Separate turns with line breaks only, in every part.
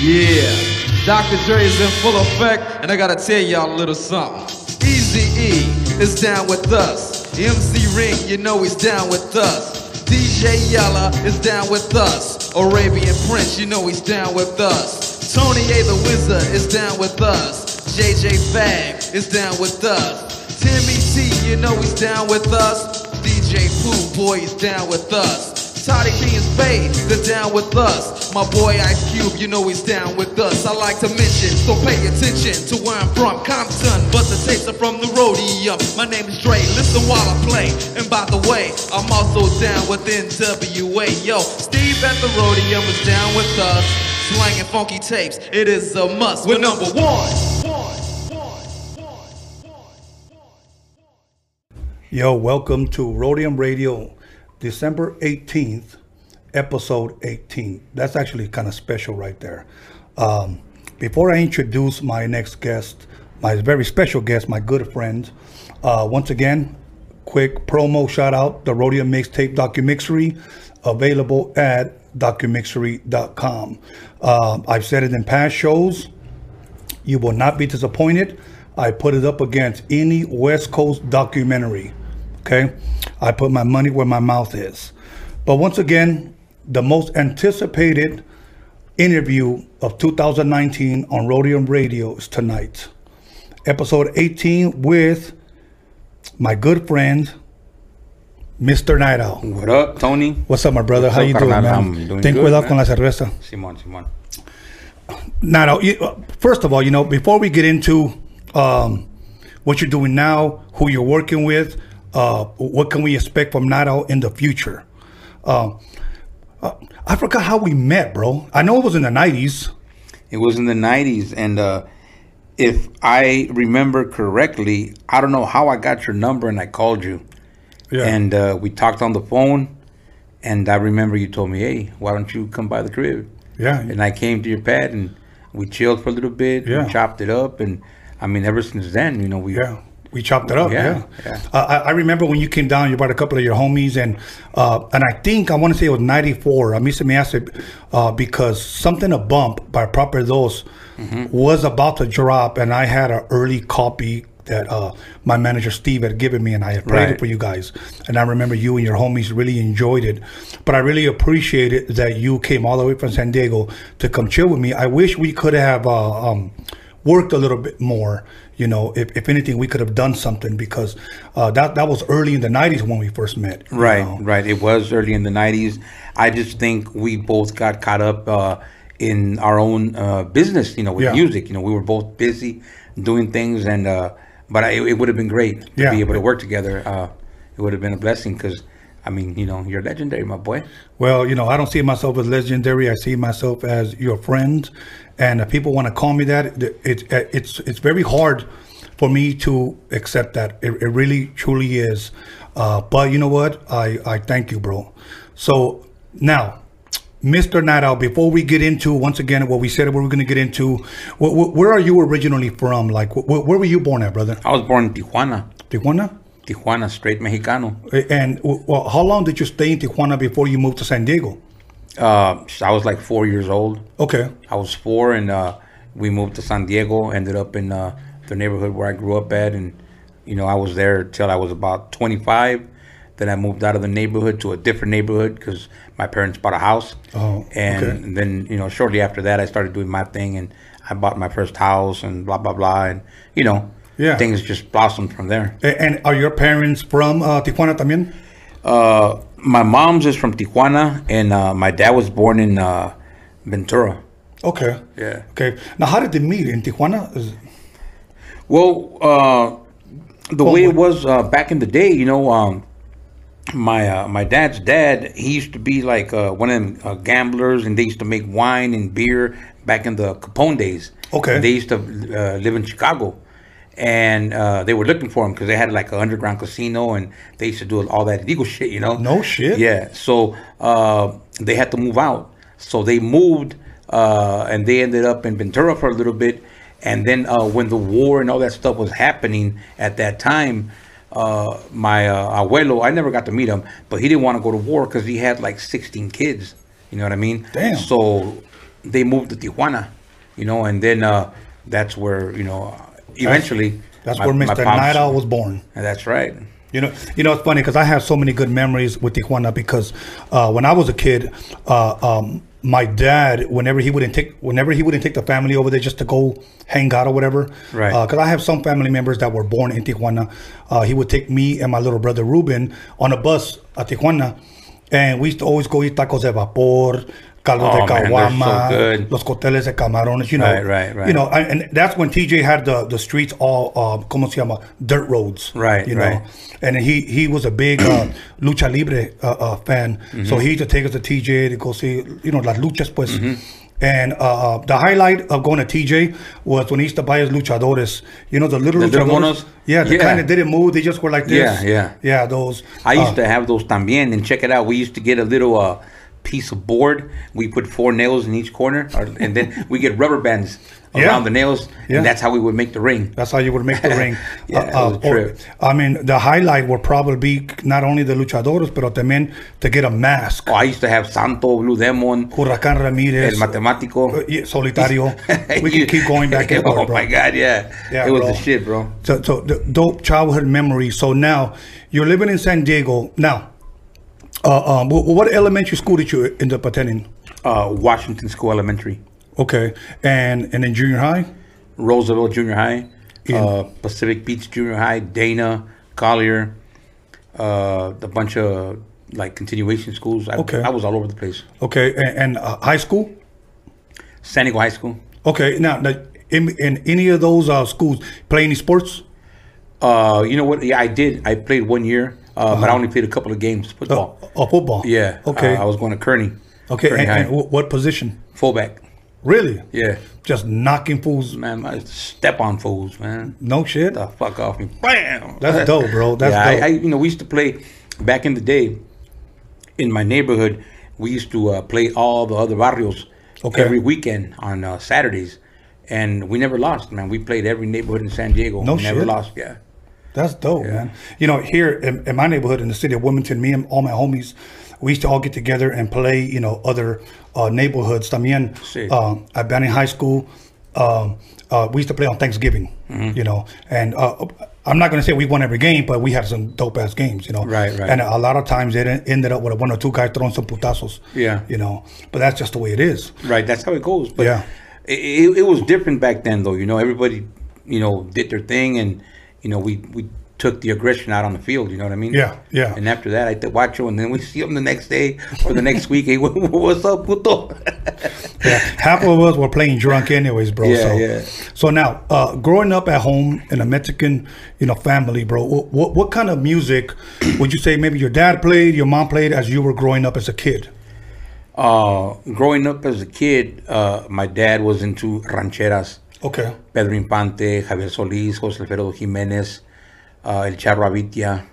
Yeah, Dr. Dre is in full effect, and I gotta tell y'all a little something. Easy E is down with us. MC Ren, you know he's down with us. DJ Yella is down with us. Arabian Prince, you know he's down with us. Tony A the Wizard is down with us. JJ Fad is down with us. Timmy T, you know he's down with us. DJ Pooh Boy is down with us. Toddy B and Spade, they're down with us. My boy Ice Cube, you know he's down with us. I like to mention, so pay attention to where I'm from, Compton. But the tapes are from the Roadium. My name is Dre, listen while I play. And by the way, I'm also down with NWA. Yo, Steve at the Roadium is down with us. Slanging funky tapes, it is a must. We're number one.
Yo, welcome to Roadium Radio, December 18th, episode 18. That's actually kind of special right there. Um, before I introduce my next guest, my very special guest, my good friend, uh, once again, quick promo shout out the Roadium Mixtape Documixery, available at documixery.com. Um, I've said it in past shows. You will not be disappointed. I put it up against any West Coast documentary. Okay. I put my money where my mouth is. But once again, the most anticipated interview of 2019 on Roadium Radio is tonight. Episode 18 with my good friend, Mr. Night Owl.
What up, Tony?
What's up, my brother?
What's
How
up,
you doing,
carnal?
man?
I'm doing
Ten
good,
cuidado
man.
con la cerveza.
Simon, Simon.
Now, you, uh, first of all, you know, before we get into um, what you're doing now, who you're working with, uh, what can we expect from Nato in the future? Um, uh, I forgot how we met, bro. I know it was in the '90s.
It was in the 90s, and uh, if I remember correctly, I don't know how I got your number and I called you. Yeah. And uh, we talked on the phone, and I remember you told me, hey, why don't you come by the crib?
yeah,
And I came to your pad, and we chilled for a little bit,
Yeah.
we chopped it up, and I mean, ever since then, you know, we.
Yeah, we chopped it up. Yeah,
Yeah, yeah.
Uh, I, I remember when you came down, you brought a couple of your homies, and uh, and I think I want to say it was '94. I mí se me hace uh, because something a bump by Proper Dos
Mm-hmm.
was about to drop, and I had an early copy that uh, my manager Steve had given me, and I had played it for you guys. And I remember you and your homies really enjoyed it. But I really appreciated that you came all the way from San Diego to come chill with me. I wish we could have uh, um, worked a little bit more. You know, if, if anything, we could have done something because uh, that that was early in the '90s when we first met.
Right,
know.
right. It was early in the '90s. I just think we both got caught up uh, in our own uh, business. You know, with
Yeah.
music. You know, we were both busy doing things, and uh, but I, it would have been great to
Yeah.
be able to work together. Uh, it would have been a blessing because, I mean, you know, you're legendary, my boy.
Well, you know, I don't see myself as legendary. I see myself as your friend, and if people want to call me that, it, it, it's it's very hard for me to accept that. It, it really, truly is. Uh, but you know what? I I thank you, bro. So now, Mr. Night Owl, before we get into once again what we said what we are going to get into, wh- wh- where are you originally from? Like, wh- wh- where were you born at, brother?
I was born in Tijuana,
Tijuana.
Tijuana, straight Mexicano.
And well, how long did you stay in Tijuana before you moved to San Diego?
Uh, I was like four years old.
Okay.
I was four, and uh, we moved to San Diego. Ended up in uh, the neighborhood where I grew up at, and you know I was there till I was about 25. Then I moved out of the neighborhood to a different neighborhood because my parents bought a house.
Oh,
and
okay.
then you know shortly after that I started doing my thing, and I bought my first house, and blah blah blah, and you know
Yeah.
things just blossomed from there.
And are your parents from uh, Tijuana también?
Uh, my mom's is from Tijuana, and uh, my dad was born in uh, Ventura.
Okay.
Yeah.
Okay. Now, how did they meet in Tijuana? Is-
Well, uh, the way it was uh, back in the day, you know, um, my uh, my dad's dad, he used to be like uh, one of them uh, gamblers, and they used to make wine and beer back in the Capone days.
Okay.
They used to uh, live in Chicago, and uh, they were looking for him because they had like an underground casino, and they used to do all that illegal shit, you know.
No shit?
Yeah. So uh, they had to move out. So they moved, uh, and they ended up in Ventura for a little bit. And then uh, when the war and all that stuff was happening at that time, uh, my uh, abuelo, I never got to meet him, but he didn't want to go to war because he had like 16 kids. You know what I mean?
Damn.
So they moved to Tijuana, you know, and then uh, that's where you know eventually
That's
my-
where Mr. Night Owl was born.
That's right.
You know, you know, it's funny because I have so many good memories with Tijuana because uh, when I was a kid, uh, um, my dad, whenever he wouldn't take, whenever he wouldn't take the family over there just to go hang out or whatever,
Right.
Because I have some family members that were born in Tijuana. Uh, he would take me and my little brother Ruben on a bus at Tijuana, and we used to always go eat tacos de vapor. Caldo
Oh,
de
man, so
los coteles de camarones, you know,
Right, right, right.
you know, and, and that's when TJ had the, the streets all, uh, como se llama, dirt roads,
Right,
you know,
right.
and he he was a big uh, lucha libre uh, uh, fan.
Mm-hmm.
So he used to take us to TJ to go see you know las luchas pues.
Mm-hmm.
And uh, uh, the highlight of going to TJ was when he used to buy his luchadores. You know the little
The
luchadores. Yeah, the
Yeah.
kind of didn't move. They just were like this.
Yeah, yeah.
yeah. Those.
I used
uh,
to have those también, and check it out. We used to get a little uh, piece of board. We put four nails in each corner, or, and then we get rubber bands
Yeah.
around the nails,
Yeah.
and that's how we would make the ring.
That's how you would make the ring.
Yeah, it was a
or-. I mean, the highlight would probably be not only the luchadores, but también to get a mask.
Oh, I used to have Santo, Blue Demon,
Huracán Ramirez.
El Matemático.
uh, yeah, Solitario. we can keep going back and
oh
forth, bro.
my God, yeah,
Yeah,
it was
bro.
the shit, bro.
So, so the dope childhood memories. So now you're living in San Diego. Now, uh, um, wh- what elementary school did you end up attending?
Uh, Washington School Elementary,
Okay, and and in junior high.
Roosevelt Junior High, uh, Pacific Beach Junior High, Dana, Collier, uh, a bunch of like continuation schools. I,
Okay.
I was all over the place.
Okay, and, and uh, high school.
San Diego High School.
Okay, now, now in, in any of those uh, schools, play any sports?
Uh, you know what? Yeah, I did. I played one year, uh, but I only played a couple of games football.
uh, football.
yeah.
Okay.
Uh, I was going to Kearny.
okay,
Kearny
and, and what position?
fullback.
Really?
Yeah.
Just knocking fools.
Man, I step on fools, man.
No shit.
The fuck off me. Bam.
That's dope, bro. That's
yeah,
dope.
I, I, you know, we used to play back in the day in my neighborhood. We used to uh, play all the other barrios
Okay.
every weekend on uh, Saturdays, and we never lost, man. We played every neighborhood in San Diego.
No
we never lost. Yeah.
That's dope, man. You know, here in, in my neighborhood in the city of Wilmington, me and all my homies, we used to all get together and play, you know, other uh, neighborhoods. También
Sí.
um, at Banning High School, um, uh, we used to play on Thanksgiving,
Mm-hmm.
you know. And uh, I'm not going to say we won every game, but we had some dope ass games, you know.
Right, right.
And a lot of times it ended up with one or two guys throwing some putazos.
Yeah.
You know, but that's just the way it is.
Right, that's how it goes. But
Yeah.
it, it, it was different back then, though. You know, everybody, you know, did their thing, and you know, we we took the aggression out on the field. You know what I mean?
Yeah, yeah.
And after that, I did watch him, and then we see them the next day or the next week. Hey, what's up, puto?
Yeah, half of us were playing drunk anyways, bro.
Yeah,
so,
yeah.
so now, uh, growing up at home in a Mexican, you know, family, bro. What, what what kind of music would you say maybe your dad played, your mom played as you were growing up as a kid?
uh, growing up as a kid, uh, my dad was into rancheras.
Okay.
Pedro Infante, Javier Solis, José Alfredo Jiménez, uh, El Charro Avitia,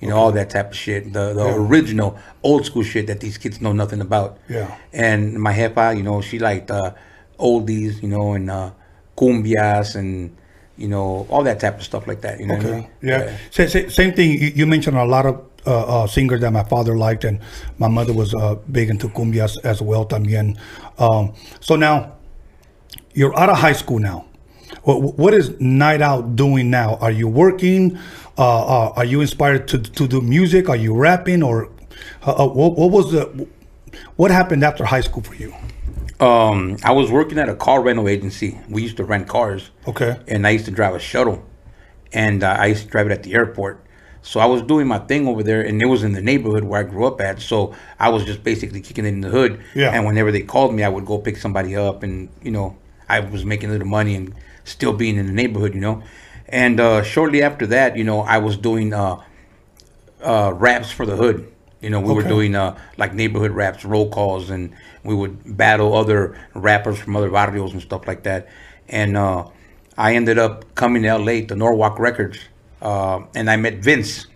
you know, all that type of shit. The the original old school shit that these kids know nothing about.
Yeah.
And my jefa, you know, she liked uh, oldies, you know, and uh, cumbias and, you know, all that type of stuff like that. You know what I
Okay.
mean?
Yeah. Sa- sa- same thing. You, you mentioned a lot of uh, uh, singers that my father liked, and my mother was uh, big into cumbias as well. También. Um, so now, you're out of high school now. What, what is Night Owl doing now? Are you working? Uh, uh, are you inspired to to do music? Are you rapping? Or uh, uh, what, what was the what happened after high school for you?
Um, I was working at a car rental agency. We used to rent cars.
Okay.
And I used to drive a shuttle, and uh, I used to drive it at the airport. So I was doing my thing over there, and it was in the neighborhood where I grew up at. So I was just basically kicking it in the hood.
Yeah.
And whenever they called me, I would go pick somebody up, and you know, I was making a little money and still being in the neighborhood, you know. And uh, shortly after that, you know, I was doing uh, uh, raps for the hood. You know, we were doing uh, like neighborhood raps, roll calls, and we would battle other rappers from other barrios and stuff like that. And uh, I ended up coming to LA to Norwalk Records, uh, and I met Vince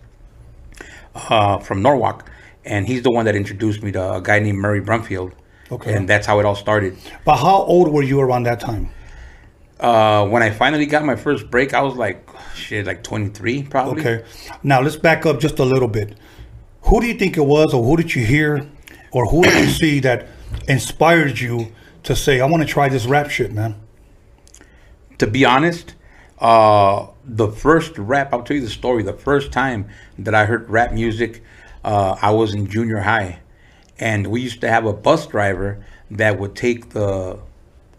uh, from Norwalk, and he's the one that introduced me to a guy named Murray Brumfield.
Okay.
And that's how it all started.
But how old were you around that time?
Uh, when I finally got my first break, I was like, shit, like 23 probably.
Okay. Now let's back up just a little bit. Who do you think it was, or who did you hear, or who did you see that inspired you to say, I want to try this rap shit, man?
to be honest, uh, the first rap, I'll tell you the story. The first time that I heard rap music, uh, I was in junior high. And we used to have a bus driver that would take the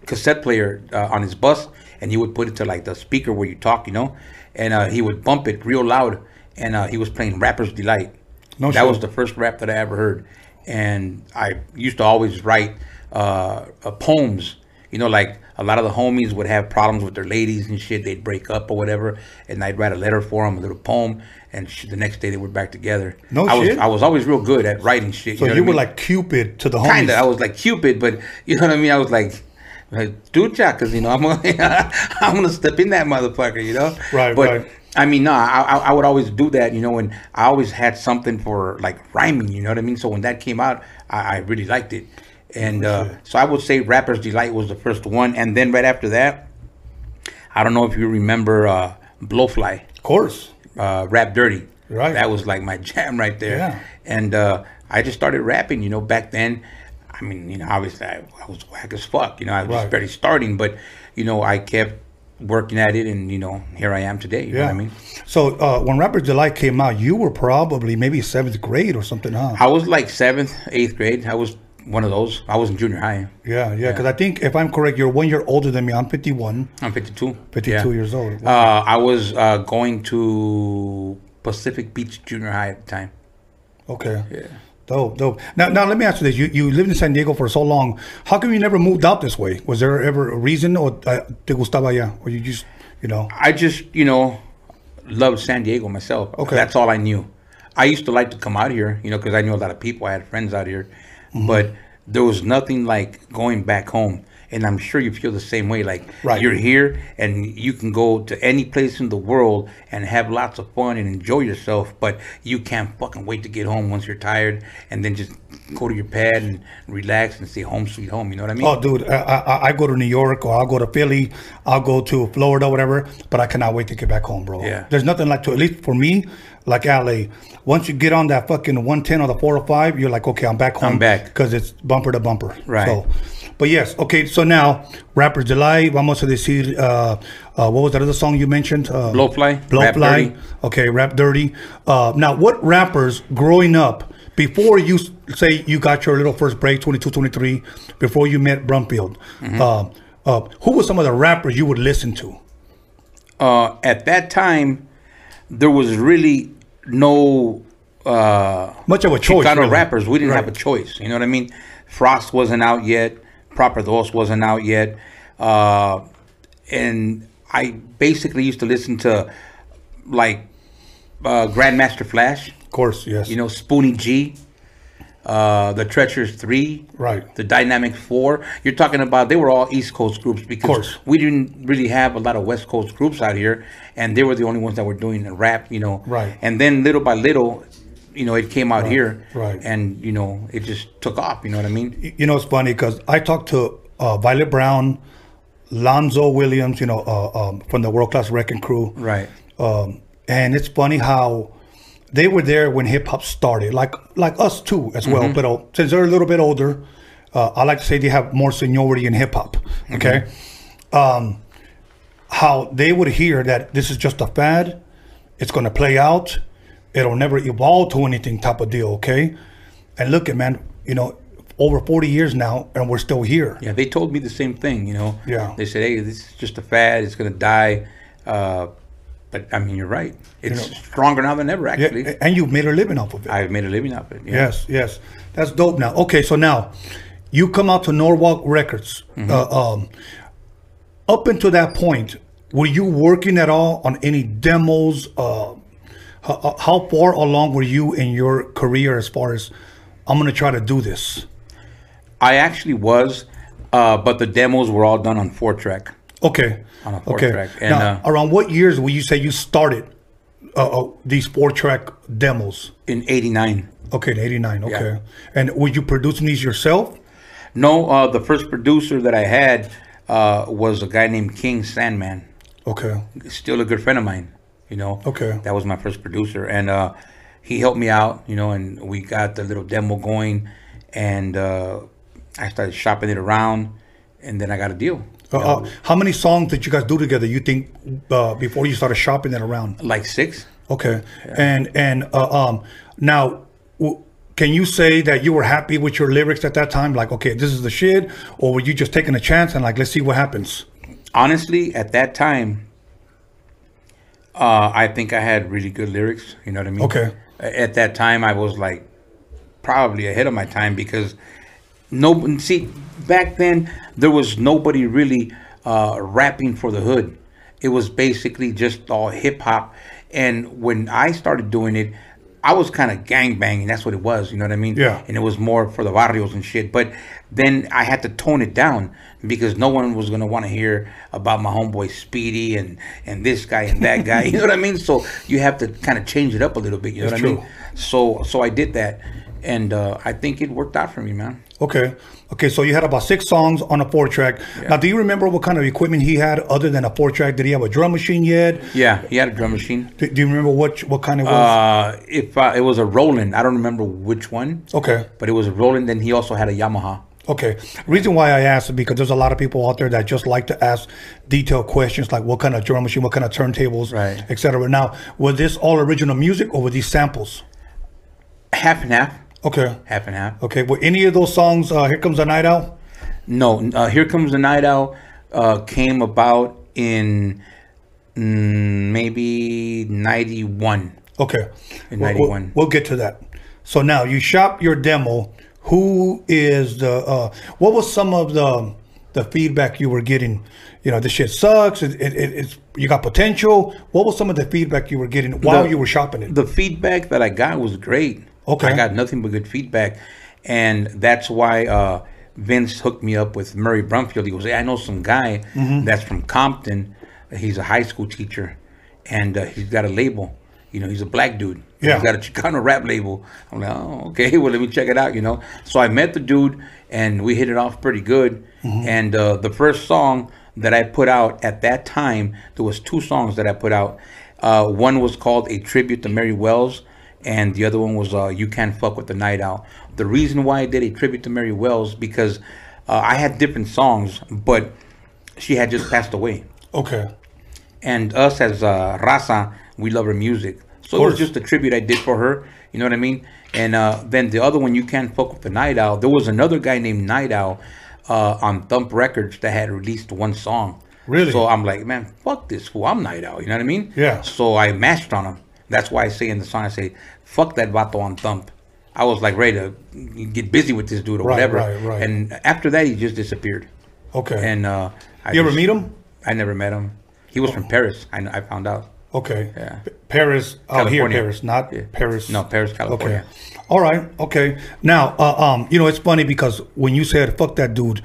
cassette player uh, on his bus and he would put it to like the speaker where you talk, you know, and uh, he would bump it real loud. And uh, he was playing Rapper's Delight.
No
that
shit.
was the first rap that I ever heard. And I used to always write uh, uh, poems. You know, like a lot of the homies would have problems with their ladies and shit. They'd break up or whatever, and I'd write a letter for them, a little poem, and sh- the next day they were back together.
No
I was
shit?
I was always real good at writing shit.
So
know
you, were
mean?
like Cupid to the homies.
kind of. I was like Cupid, but you know what I mean. I was like, like ducha, because you know I'm gonna, I'm gonna step in that motherfucker, you know.
Right,
but,
right.
I mean, no, I, I I would always do that, you know, and I always had something for like rhyming, you know what I mean. So when that came out, I, I really liked it, and uh, so I would say "Rapper's Delight" was the first one, and then right after that, I don't know if you remember uh, "Blowfly."
Of course.
uh, rap dirty.
Right.
That was like my jam right there.
Yeah.
And uh, I just started rapping, you know, back then. I mean, you know, obviously I, I was whack as fuck, you know, I was
Right.
barely starting, but, you know, I kept working at it and, you know, here I am today. You know
Yeah.
what I mean?
So uh, when Rapper's Delight came out, you were probably maybe seventh grade or something, huh?
I was like seventh, eighth grade. I was one of those. I was in junior high.
yeah, yeah. Because I think if I'm correct, you're one year older than me. I'm 51,
I'm 52.
52
Yeah.
years old.
Uh, I was uh, going to Pacific Beach Junior High at the time.
Okay.
Yeah.
Dope, dope. Now, now let me ask you this: you you lived in San Diego for so long. How come you never moved out this way? Was there ever a reason, or uh, te gustaba allá, or you just, you know?
I just, you know, loved San Diego myself.
Okay.
That's all I knew. I used to like to come out here, you know, because I knew a lot of people. I had friends out here. But there was nothing like going back home. And I'm sure you feel the same way. Like
Right.
you're here and you can go to any place in the world and have lots of fun and enjoy yourself, but you can't fucking wait to get home once you're tired and then just go to your pad and relax and say home sweet home. You know what I mean?
Oh, dude, I, I, I go to New York or I'll go to Philly, I'll go to Florida, whatever. But I cannot wait to get back home, bro.
Yeah.
There's nothing like to at least for me, like LA. Once you get on that fucking 110 or the 405, you're like, okay, I'm back home.
I'm back.
because it's bumper to bumper.
Right.
So, but yes, okay. So now, Rapper's Delight, vamos a decir, uh, uh, what was that other song you mentioned? Uh,
Blowfly,
Blowfly. Okay, Rap Dirty. Uh, now, what rappers growing up before you say you got your little first break, 22, 23, before you met Brumfield,
Mm-hmm.
uh, uh, who were some of the rappers you would listen to?
uh, at that time, there was really no uh,
Much of a choice.
Chicano
really.
rappers. We didn't have a choice. You know what I mean? Frost wasn't out yet. Proper Dos wasn't out yet. Uh, and I basically used to listen to like uh, Grandmaster Flash.
Of course, yes.
You know, Spoonie G. Uh, the Treacherous Three,
Right.
The Dynamic Four. You're talking about they were all East Coast groups because we didn't really have a lot of West Coast groups out here, and they were the only ones that were doing the rap, you know.
Right.
And then little by little, you know, it came out here,
right.
And you know, it just took off. You know what I mean?
you know, it's funny because I talked to uh, Violet Brown, Lonzo Williams, you know, uh, um, from the World Class Wrecking Crew.
Right.
um, and it's funny how they were there when hip hop started, like like us too as well. But uh, since they're a little bit older, uh, I like to say they have more seniority in hip hop. Okay, um, how they would hear that this is just a fad, it's going to play out, it'll never evolve to anything type of deal. Okay, and look at man, you know, over forty years now, and we're still here.
Yeah, they told me the same thing. You know.
Yeah.
They said, "Hey, this is just a fad. It's gonna die." Uh, but I mean, you're right. It's stronger now than ever. actually.
Yeah, and you've made a living off of it.
I've made a living off it. Yeah.
Yes, yes, that's dope. Now, okay, so now you come out to Norwalk Records.
Mm-hmm.
Uh, um, up until that point, were you working at all on any demos? Uh, how, how far along were you in your career as far as I'm gonna try to do this?
I actually was, uh, but the demos were all done on four track.
Okay,
On a four
okay.
track, and,
now,
uh,
around what years would you say you started uh, uh, these four track demos?
in '89.
Okay, in '89. Okay, and were you producing these yourself?
No, uh, the first producer that I had uh, was a guy named King Sandman.
Okay,
Still a good friend of mine. You know.
Okay.
That was my first producer, and uh, he helped me out. You know, and we got the little demo going, and uh, I started shopping it around, and then I got a deal.
Uh, uh, how many songs did you guys do together? You think uh, before you started shopping it around?
Like six.
Okay, and and uh, um, now, w- can you say that you were happy with your lyrics at that time? Like, okay, this is the shit, or were you just taking a chance and like, let's see what happens?
Honestly, at that time, uh, I think I had really good lyrics. You know what I mean?
Okay.
At that time, I was like probably ahead of my time because no, see, back then there was nobody really uh, rapping for the hood. It was basically just all hip hop. And when I started doing it, I was kind of gang banging. That's what it was. You know what I mean?
Yeah.
And it was more for the barrios and shit. But then I had to tone it down because no one was gonna want to hear about my homeboy Speedy and and this guy and that guy. you know what I mean? So you have to kind of change it up a little bit. You know
That's
what I mean? So so I did that, and uh, I think it worked out for me, man.
Okay, okay. So you had about six songs on a four track. Now, do you remember what kind of equipment he had other than a four track? Did he have a drum machine yet?
Yeah, he had a drum machine.
Do, do you remember what what kind it was?
Uh, if uh, it was a Roland, I don't remember which one,
okay.
but it was a Roland. Then he also had a Yamaha.
Okay. Reason why I asked is because there's a lot of people out there that just like to ask detailed questions like what kind of drum machine, what kind of turntables,
Right.
etc. Now, was this all original music or were these samples?
Half and half,
Okay.
half and half.
Okay. Were any of those songs uh, "Here Comes the Night Owl"?
No, uh, here comes the night owl. Uh, came about in mm, maybe ninety one.
Okay.
In
We'll- we'll-
91.
We'll, get to that. So now you shop your demo. Who is the? Uh, what was some of the the feedback you were getting? You know, this shit sucks. It, it, it, it's you got potential. What was some of the feedback you were getting while
The-
you were shopping it?
The feedback that I got was great.
Okay.
I got nothing but good feedback, and that's why uh, Vince hooked me up with Murray Brumfield. He goes, "Hey, I know some guy
Mm-hmm.
that's from Compton. He's a high school teacher, and uh, he's got a label. You know, he's a black dude.
Yeah.
He's got a Chicano rap label. I'm like, oh, okay. Well, let me check it out. You know. So I met the dude, and we hit it off pretty good.
Mm-hmm.
And uh, the first song that I put out at that time, there was two songs that I put out. Uh, one was called a tribute to Mary Wells, and the other one was uh, "You Can't Fuck with the Night Owl." The reason why I did a tribute to Mary Wells because uh, I had different songs, but she had just passed away
okay.
and us as uh, Raza, we love her music. So it was just a tribute I did for her. You know what I mean? And uh, then the other one, you can't fuck with the Night Owl. There was another guy named Night Owl uh, on Thump Records that had released one song.
Really?
So I'm like, man, fuck this fool. I'm Night Owl. You know what I mean?
Yeah.
So I matched on him. That's why I say in the song, I say, fuck that vato on Thump. I was like ready to get busy with this dude or
Right,
whatever.
right, right.
And after that, he just disappeared.
Okay.
And uh, I
you ever
just-
meet him?
I never met him. He was from Paris. I, I found out.
Okay.
Yeah.
Paris, out here, Paris, not
Yeah.
Paris.
No, Paris, California.
Okay. All right. Okay. Now, uh, um, you know, it's funny because when you said "fuck that dude,"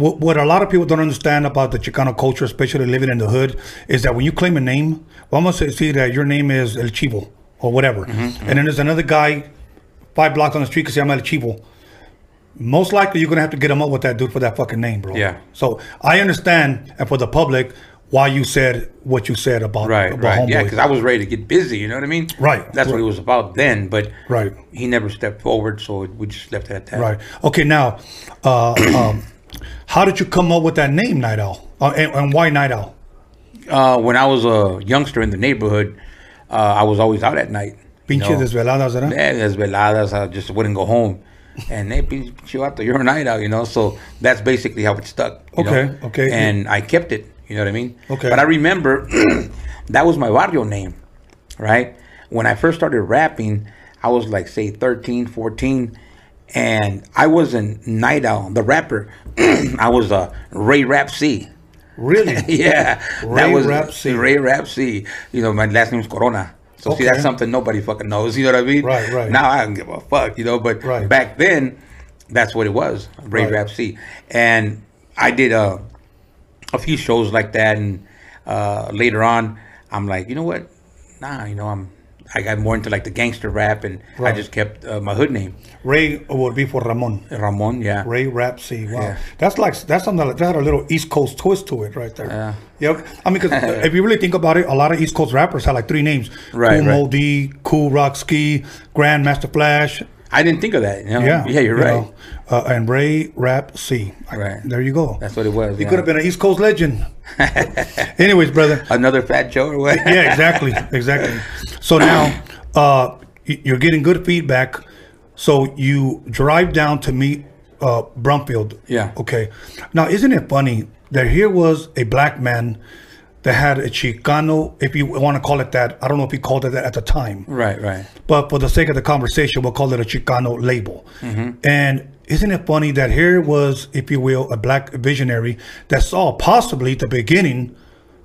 what, what a lot of people don't understand about the Chicano culture, especially living in the hood, is that when you claim a name, vamos a decir that your name is El Chivo or whatever,
Mm-hmm,
and then there's another guy five blocks on the street que I'm El Chivo. Most likely, you're gonna have to get him up with that dude for that fucking name, bro.
Yeah.
So I understand, and for the public, why you said what you said about
Right,
about
right. Yeah, because I was ready to get busy. You know what I mean?
Right,
That's what it was about then. But
Right.
he never stepped forward, so we just left it at that.
Right. Okay. Now, uh, um, how did you come up with that name, Night Owl, uh, and, and why Night Owl?
Uh, when I was a youngster in the neighborhood, uh, I was always out at night. you
Pinche
know.
desveladas, ¿verdad?
Yeah, desveladas. I just wouldn't go home. And hey, pinche vato, you're a night out, you know. So that's basically how it stuck. you
Okay,
know?
okay.
And I kept it. You know what I mean?
Okay.
But I remember that was my barrio name, right? When I first started rapping, I was like, say, 13, 14. And I wasn't Night Owl, the rapper. I was uh, Ray Rap C.
Really?
yeah,
Ray Rap C.
Ray Rap C. You know, my last name's Corona. So see, that's something nobody fucking knows. You know what I mean?
Right, right.
Now I don't give a fuck. You know, but
Right.
back then, that's what it was. Ray
Right.
Rap C. And I did uh, a few shows like that, and uh, later on, I'm like, you know what? Nah, you know, I'm. I got more into like the gangster rap, and I just kept uh, my hood name,
Ray would be for Ramon.
Ramon. Yeah.
Ray Rap C. Wow.
Yeah.
That's like that's something that had a little East Coast twist to it right there.
Yeah.
Yep. I mean, because if you really think about it, a lot of East Coast rappers had like three names:
Right,
Cool
right.
D, Kool Rock-Ski, Grandmaster Flash.
I didn't think of that. You know?
Yeah,
yeah, you're
you
right.
know. Uh, and Ray Rap C.
Right.
There you go.
That's what it was.
He
yeah.
could have been an East Coast legend. Anyways, brother.
another Fat Joe or what?
Yeah, exactly, exactly. So now uh, you're getting good feedback. So you drive down to meet uh, Brumfield.
Yeah.
Okay. Now, isn't it funny that here was a black man that had a Chicano, if you want to call it that. I don't know if he called it that at the time.
Right, right.
But for the sake of the conversation, we'll call it a Chicano label.
Mm-hmm.
And isn't it funny that here was, if you will, a black visionary that saw possibly the beginning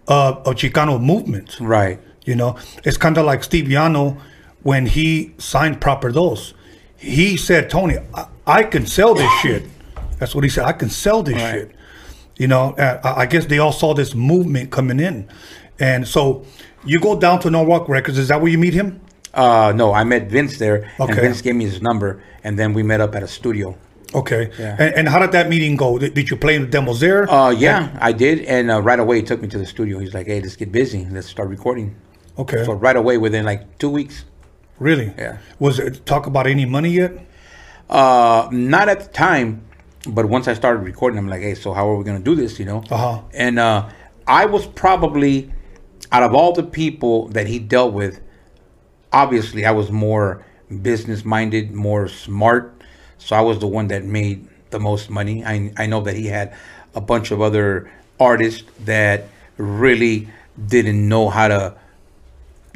of a Chicano movement?
Right.
You know, it's kind of like Steve Yano when he signed Proper Dos. He said, Tony, I, I can sell this shit. That's what he said. I can sell this
Right.
shit. You know, I I guess they all saw this movement coming in. And so you go down to Norwalk Records. Is that where you meet him?
Uh, no, I met Vince there, and Vince gave me his number, and then we met up at a studio.
Okay.
Yeah.
And, and how did that meeting go? Did, did you play the demos there?
Uh, yeah, I did, and uh, right away he took me to the studio. He's like, "Hey, let's get busy. Let's start recording."
okay.
So right away, within like two weeks,
really?
Yeah.
Was it talk about any money yet?
uh, not at the time, but once I started recording, I'm like, "Hey, so how are we gonna do this?" You know?
Uh-huh.
And uh, I was probably out of all the people that he dealt with, obviously I was more business minded, more smart. So I was the one that made the most money. I I know that he had a bunch of other artists that really didn't know how to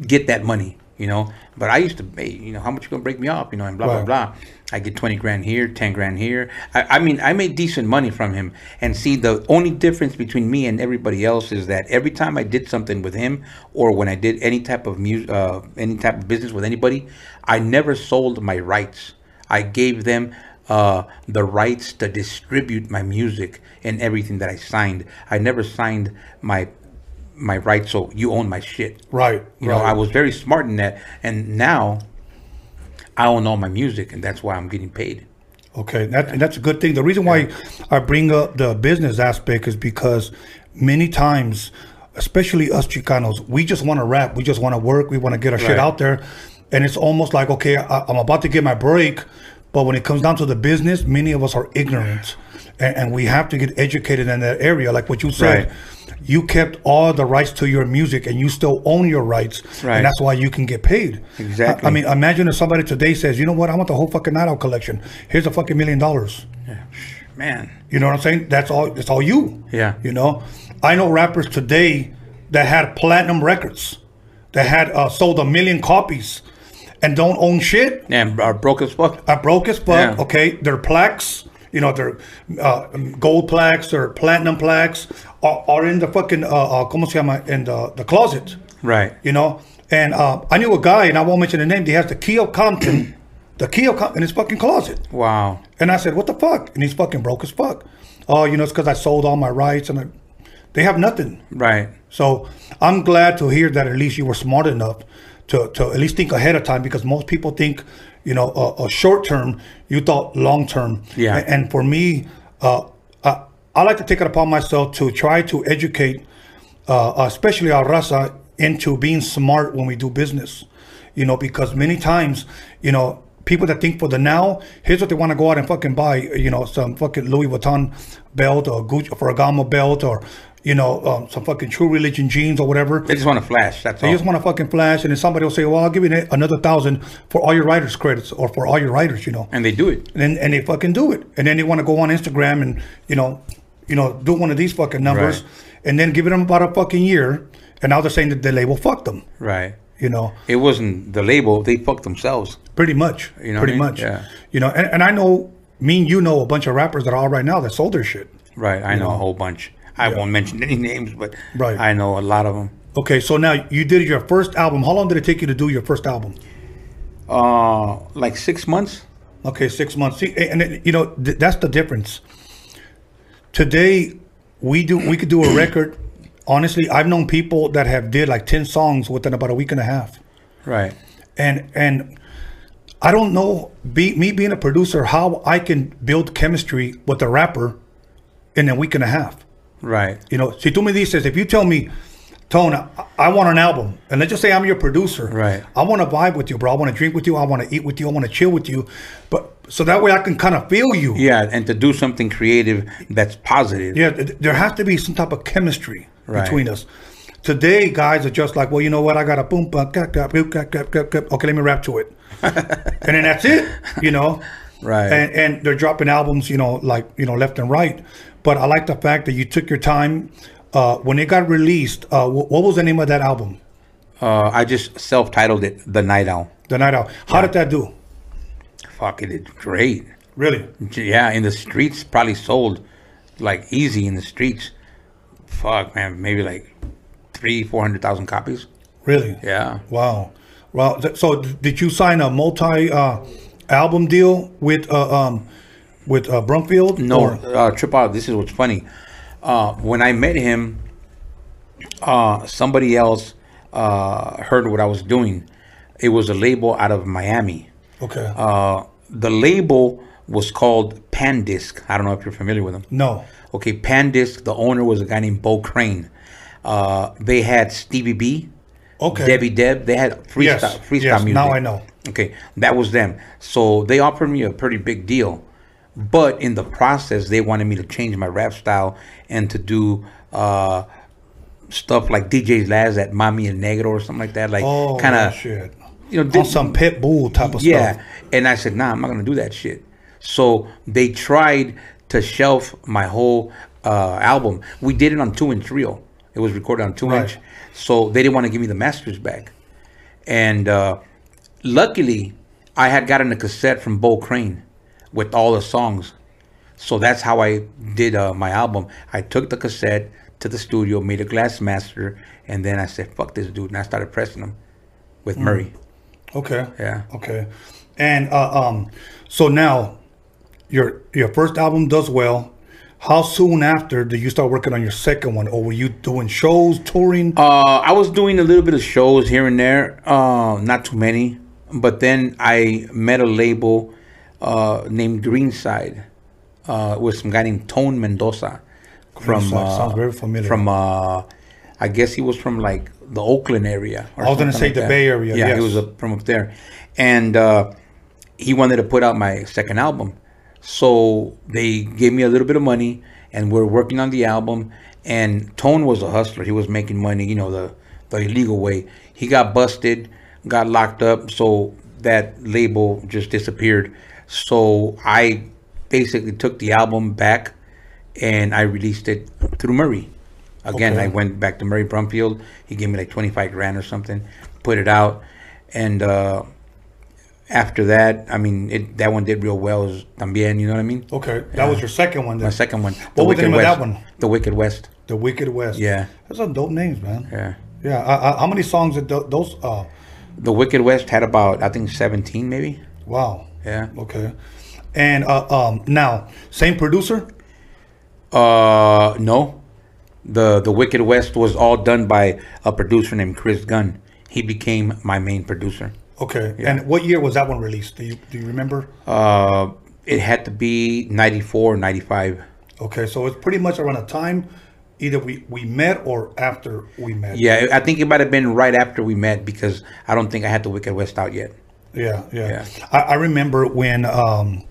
get that money, you know. But I used to, hey, you know, how much you gonna break me off, you know, and blah
Right.
blah blah. I get twenty grand here, ten grand here. I, I mean, I made decent money from him. And see, the only difference between me and everybody else is that every time I did something with him, or when I did any type of music, uh, any type of business with anybody, I never sold my rights. I gave them uh, the rights to distribute my music and everything that I signed. I never signed my my rights, so you own my shit.
Right.
You
right.
know, I was very smart in that, and now I own all my music, and that's why I'm getting paid.
Okay, that, and that's a good thing. The reason why I bring up the business aspect is because many times, especially us Chicanos, we just want to rap, we just want to work, we want to get our shit out there, and it's almost like okay, I, I'm about to get my break, but when it comes down to the business, many of us are ignorant, and, and we have to get educated in that area. Like what you said,
Right.
you kept all the rights to your music, and you still own your rights,
Right.
and that's why you can get paid.
Exactly.
I, I mean, imagine if somebody today says, you know what, I want the whole fucking night owl collection. Here's a fucking million dollars.
yeah Man,
You know what I'm saying? That's all. It's all you.
Yeah.
You know, I know rappers today that had platinum records, that had uh, sold a million copies, and don't own shit.
and are broke as fuck.
Are broke as fuck.
Yeah.
Okay, their plaques, you know, their uh, gold plaques or platinum plaques are, are in the fucking uh, uh, ¿cómo se llama? In the, the closet.
Right.
You know, and uh, I knew a guy, and I won't mention the name. He has the key of Compton, the key of Compton in his fucking closet.
Wow.
And I said, "What the fuck?" And he's fucking broke as fuck. Oh, you know, it's because I sold all my rights, and I, they have nothing.
Right.
So I'm glad to hear that at least you were smart enough to, to at least think ahead of time because most people think, you know, a, uh, short term. You thought long term.
Yeah.
A- And, for me, uh, I, I like to take it upon myself to try to educate, uh, especially our raza, into being smart when we do business. You know, because many times, you know, people that think for the now, here's what they want to go out and fucking buy, you know, some fucking Louis Vuitton belt or Gucci Ferragamo belt or, you know, um, some fucking True Religion jeans or whatever.
They just want to flash. That's
They
all.
They just want to fucking flash, and then somebody will say, "Well, I'll give you another thousand for all your writers' credits or for all your writers," you know.
and they do it.
And then, and they fucking do it, and then they want to go on Instagram and you know, you know, do one of these fucking numbers,
Right.
and then give it them about a fucking year, and now they're saying that the label fucked them,
Right.
you know,
It wasn't the label. They fucked themselves.
pretty much,
You know
pretty
I mean?
much,
Yeah.
you know, and, and I know, me and you know a bunch of rappers that are out right now that sold their shit.
Right. I know,
know.
a whole bunch. I won't mention any names, but
Right.
I know a lot of them.
Okay, so now you did your first album. How long did it take you to do your first album?
Uh, like six months.
Okay, six months. See, and it, you know th- that's the difference. Today, we do we could do a record. Honestly, I've known people that have did like ten songs within about a week and a half,
Right.
and and I don't know. Be, me being a producer, how I can build chemistry with a rapper in a week and a half.
Right.
You know, si tú me dices, if you tell me, Tone, I, I want an album, and let's just say I'm your producer.
Right.
I want to vibe with you, bro. I want to drink with you. I want to eat with you. I want to chill with you, but so that way I can kind of feel you.
Yeah, and to do something creative that's positive.
Yeah, th- there has to be some type of chemistry
Right.
between us. Today, guys are just like, well, you know what? I got a boom, gap. Okay, let me rap to it, and then that's it. You know,
Right.
And and they're dropping albums, you know, like you know, left and right. But I like the fact that you took your time. Uh, when it got released, uh, wh- what was the name of that album?
Uh, I just self-titled it "The Night Owl."
The Night Owl. How did that do?
Fuck, it did great.
Really?
Yeah, in the streets, probably sold like easy in the streets. Fuck, man, maybe like three, four hundred thousand copies.
Really?
Yeah.
Wow. Well, so did you sign a multi uh, album deal with uh, um, with uh, Brumfield?
No,
Or-
uh, Trip Out. This is what's funny. Uh, when I met him, uh, somebody else uh, heard what I was doing. It was a label out of Miami.
Okay.
Uh, the label was called Pandisc. I don't know if you're familiar with them.
no.
Okay, Pandisc. The owner was a guy named Bo Crane. Uh, they had Stevie B,
Okay.
Debbie Deb. They had freestyle,
Yes,
freestyle
yes,
music.
now I know.
Okay, that was them. So they offered me a pretty big deal, but in the process, they wanted me to change my rap style and to do uh, stuff like DJ Laz at Mami and Negro or something like that. Like
Oh,
kind of
shit.
you know,
On
did-
some Pitbull type of
yeah.
stuff.
And I said, nah, I'm not gonna do that shit. So they tried to shelf my whole uh, album. We did it on two inch reel. It was recorded on two
Right.
inch. So they didn't want to give me the masters back. And uh, luckily, I had gotten a cassette from Bo Crane with all the songs. So that's how I did uh, my album. I took the cassette to the studio, made a glass master, and then I said, "Fuck this dude," and I started pressing them with
Mm.
Murray.
Okay.
Yeah.
Okay. And uh, um, so now your your first album does well. How soon after did you start working on your second one, or were you doing shows, touring?
Uh, I was doing a little bit of shows here and there, uh, not too many. But then I met a label uh, named Greenside uh, with some guy named Tone Mendoza from uh,
sounds very familiar.
From uh, I guess he was from like the Oakland area. Or
I was gonna say the
that.
Bay Area,
Yeah,
yes.
he was from up there, and uh, he wanted to put out my second album. So they gave me a little bit of money, and we're working on the album. And Tone was a hustler; he was making money, you know, the the illegal way. He got busted, got locked up, so that label just disappeared. So I basically took the album back, and I released it through Murray. Again,
Okay.
I went back to Murray Brumfield. He gave me like twenty five grand or something, put it out, and. uh after that, I mean, it, that one did real well. También, you know what I mean?
okay, that was your second one. Then.
My second one.
What was the name of that one?
The Wicked West.
The Wicked West.
Yeah.
Those are dope names, man.
Yeah.
Yeah. I, I, how many songs did those? Uh,
The Wicked West had about, I think, 17 maybe.
wow.
Yeah.
Okay. And uh, um, now, same producer.
Uh, no. The The Wicked West was all done by a producer named Chris Gunn. He became my main producer.
Okay. And what year was that one released? Do you do you remember?
Uh, it had to be 94 95.
Okay, so it's pretty much around the time either we we met or after we met.
Yeah, I think it might have been right after we met because I don't think I had the Wicked West out yet.
Yeah, yeah.
Yeah.
I, I remember when um,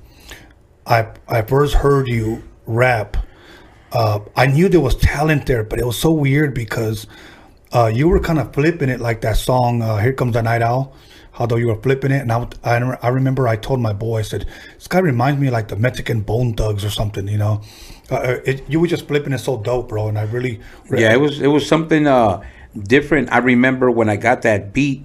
I I first heard you rap. Uh, I knew there was talent there, but it was so weird because uh, you were kind of flipping it like that song uh, "Here Comes the Night Owl." Although you were flipping it, and I, I, I remember I told my boy, I said, "This guy reminds me of like the Mexican Bone Thugs or something," you know. Uh, it, you were just flipping it so dope, bro, and I really,
Yeah, it was it was something uh different. I remember when I got that beat,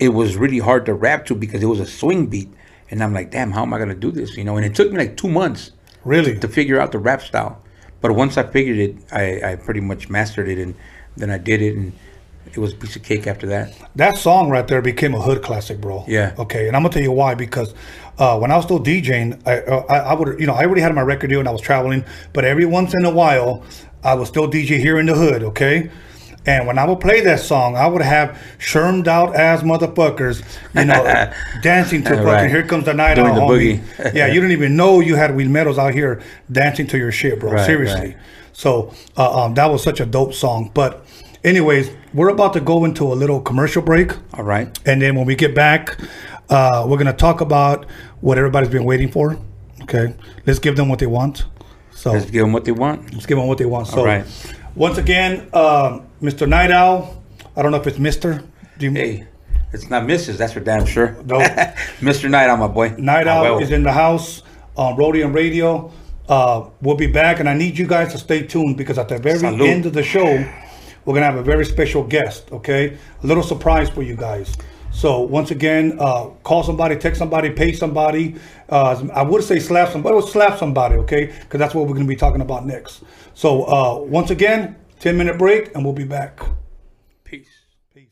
it was really hard to rap to because it was a swing beat, and I'm like, damn, how am I gonna do this? You know, and it took me like two months
really.
to figure out the rap style. But once I figured it, I, I pretty much mastered it, and then I did it, and it was a piece of cake after that.
That song right there became a hood classic, bro.
Yeah.
Okay, and I'm gonna tell you why because uh, when I was still DJing, I, uh, I I would you know I already had my record deal and I was traveling, but every once in a while I was still DJ here in the hood. Okay. And when I would play that song, I would have shermed out ass motherfuckers, you know, dancing to fucking
Right.
"Here Comes the Night"
Doing the
homie. yeah, you didn't even know you had Wheel Meadows out here dancing to your shit, bro.
Right,
Seriously.
right.
So uh, um, that was such a dope song. But anyways, we're about to go into a little commercial break.
All right.
And then when we get back, uh, we're gonna talk about what everybody's been waiting for. Okay, let's give them what they want. So
Let's give them what they want.
let's give them what they want. So
right.
once again, um, Mr. Night Owl. I don't know if it's Mister. Do you,
Hey, it's not Mrs. That's for damn sure.
No.
Mr. Night Owl, my boy.
Night Owl
well.
is in the house on Roadium Radio. Uh, we'll be back, and I need you guys to stay tuned because at the very
Salud.
end of the show, we're gonna have a very special guest. Okay, a little surprise for you guys. So once again, uh, call somebody, text somebody, pay somebody. Uh, I would say slap somebody, but slap somebody, okay? Because that's what we're gonna be talking about next. So uh, once again, ten minute break, and we'll be back.
Peace. Peace.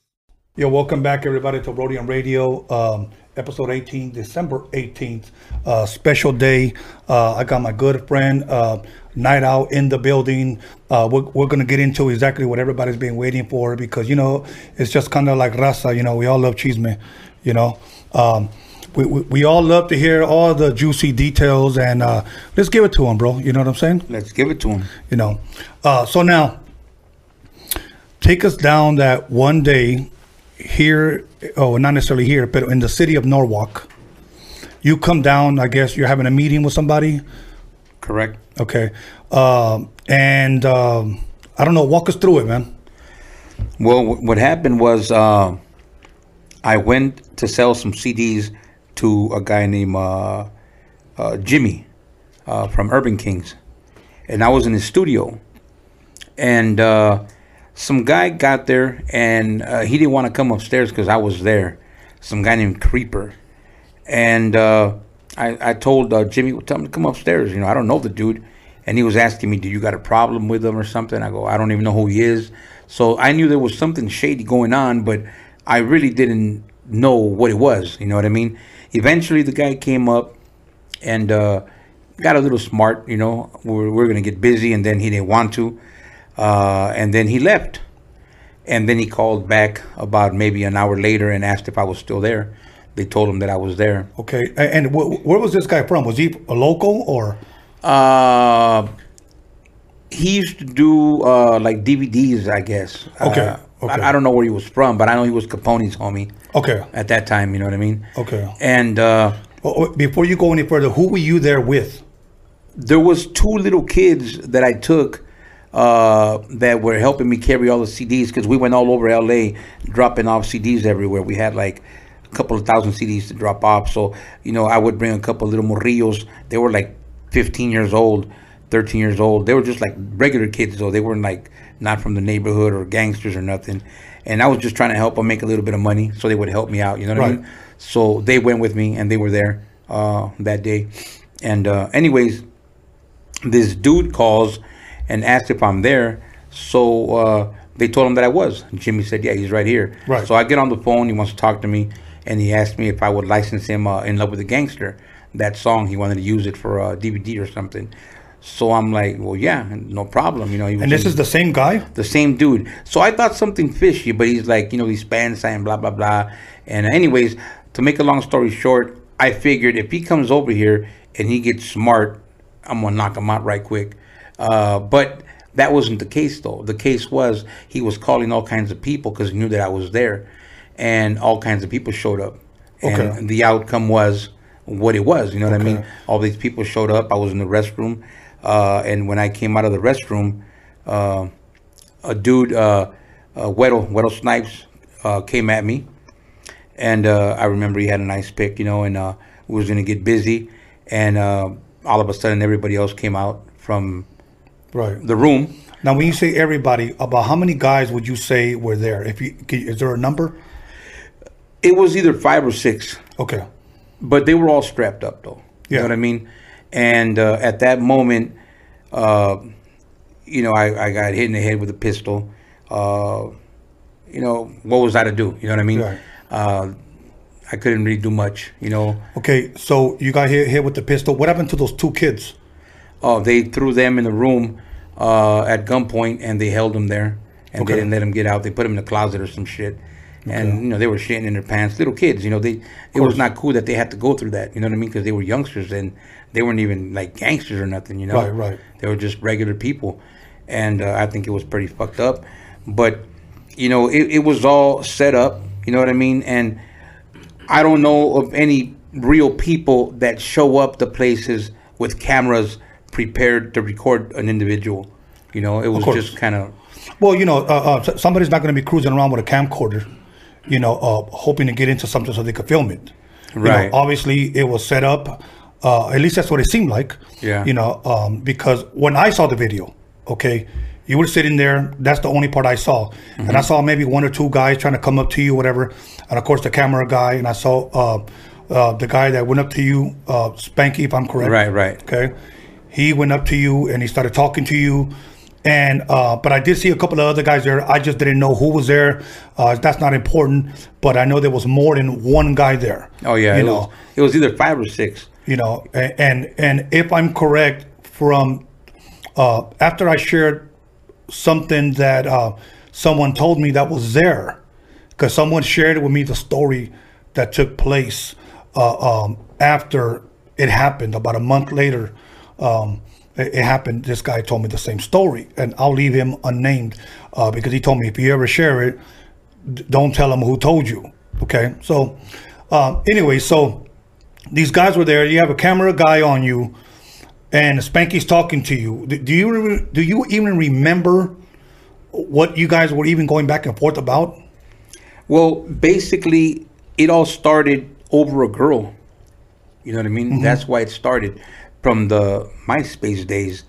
Yo, welcome back, everybody, to Roadium Radio, um, episode 18, December 18th, uh, special day. Uh, I got my good friend, uh, Night Owl in the building. Uh, we're we're going to get into exactly what everybody's been waiting for because, you know, it's just kind of like Rasa, you know, we all love chisme, you know. Um, we, we, we all love to hear all the juicy details and uh, let's give it to them, bro. You know what I'm saying?
Let's give it to him.
you know. Uh, so now, take us down that one day here, oh, not necessarily here, but in the city of Norwalk. You come down, I guess you're having a meeting with somebody.
Correct.
Okay. Um, and um, I don't know, walk us through it, man.
Well, wh- what happened was uh, I went to sell some CDs to a guy named uh, uh, Jimmy uh, from Urban Kings, and I was in his studio, and uh, some guy got there, and uh, he didn't want to come upstairs because I was there. Some guy named Creeper, and uh, I, I told uh, Jimmy, well, tell him to come upstairs. You know, I don't know the dude. And he was asking me, do you got a problem with him or something? I go, I don't even know who he is. So I knew there was something shady going on, but I really didn't know what it was. You know what I mean? Eventually, the guy came up and uh, got a little smart. You know, we we're, we are going to get busy, and then he didn't want to. Uh, and then he left. And then he called back about maybe an hour later and asked if I was still there. They told him that I was there.
Okay. And wh- where was this guy from? Was he a local or?
Uh, he used to do uh, like DVDs, I guess.
Okay,
Uh,
okay.
I, I don't know where he was from, but I know he was Capone's homie
Okay.
at that time. You know what I mean?
Okay.
And uh,
Before you go any further, who were you there with?
there was two little kids that I took uh, that were helping me carry all the CDs because we went all over LA dropping off CDs everywhere. We had like a couple of thousand CDs to drop off. So, you know, I would bring a couple of little morrillos. They were like 15 years old, 13 years old. They were just like regular kids, though. They weren't like not from the neighborhood or gangsters or nothing. And I was just trying to help them make a little bit of money so they would help me out. You know what I mean? So they went with me and they were there uh, that day. And, uh, anyways, this dude calls and asked if I'm there. So uh, they told him that I was. Jimmy said, "Yeah, he's right here."
Right.
So I get on the phone. He wants to talk to me, and he asked me if I would license him uh, "In Love with a Gangster." That song he wanted to use it for a DVD or something. So I'm like, "Well, yeah, no problem." You know, he was
And this
in-
is the same guy?
the same dude. So I thought something fishy, but he's like, you know, he's Spanish sign, blah blah blah. And anyways, to make a long story short, I figured if he comes over here and he gets smart, I'm gonna knock him out right quick. Uh, but that wasn't the case though. The case was he was calling all kinds of people because he knew that I was there, and all kinds of people showed up.
Okay.
And the outcome was what it was. You know what I mean?
Okay.
All these people showed up. I was in the restroom, uh, and when I came out of the restroom, uh, a dude, uh, uh, Weddle, Weddle Snipes, uh, came at me. And uh, I remember he had a nice pick, you know, and uh, was going to get busy. And uh, all of a sudden, everybody else came out from
Right.
the room.
Now, when you say everybody, about how many guys would you say were there? If you, is there a number?
It was either five or six,
Okay.
but they were all strapped up, though. You
Yeah.
know what I mean? And uh, at that moment, uh, you know, I, I got hit in the head with a pistol. Uh, you know, what was I to do? You know what I mean?
Right.
Uh, I couldn't really do much, you know.
Okay. So you got hit, hit with the pistol. What happened to those two kids?
Oh, they threw them in the room uh, at gunpoint and they held them there and
Okay.
they didn't let them get out. They put them in the closet or some shit. And you know they were shitting in their pants, little kids. You know they it was not cool that they had to go through that. You know what I mean? Because they were youngsters and they weren't even like gangsters or nothing. You know,
Right, right.
They were just regular people, and uh, I think it was pretty fucked up. But you know, it, it was all set up. You know what I mean? And I don't know of any real people that show up to places with cameras prepared to record an individual. You know, it was just kind of
Well, you know, uh, uh, somebody's not going to be cruising around with a camcorder, you know, uh, hoping to get into something so they could film it. You know,
Right.
obviously, it was set up. Uh, at least that's what it seemed like.
Yeah.
You know, um, because when I saw the video, okay, you were sitting there. That's the only part I saw, and
Mm-hmm.
I saw maybe one or two guys trying to come up to you, whatever. And of course, the camera guy, and I saw uh, uh, the guy that went up to you, uh, Spanky, if I'm correct.
Right, right.
Okay, he went up to you and he started talking to you, and uh, but I did see a couple of other guys there. I just didn't know who was there. Uh, that's not important, but I know there was more than one guy there.
oh yeah,
you
it
know,
was it was either five or six.
you know, and and, and if I'm correct, from uh, after I shared something that uh, someone told me that was there, because someone shared with me the story that took place uh, um, after it happened. About a month later, um, it, it happened. This guy told me the same story, and I'll leave him unnamed uh, because he told me if you ever share it, d- don't tell him who told you. Okay, so um, anyway, so these guys were there. You have a camera guy on you, and Spanky's talking to you. Do do you re- do you even remember what you guys were even going back and forth about?
Well, basically, it all started over a girl. You know what I mean?
Mm-hmm.
That's why it started from the MySpace days,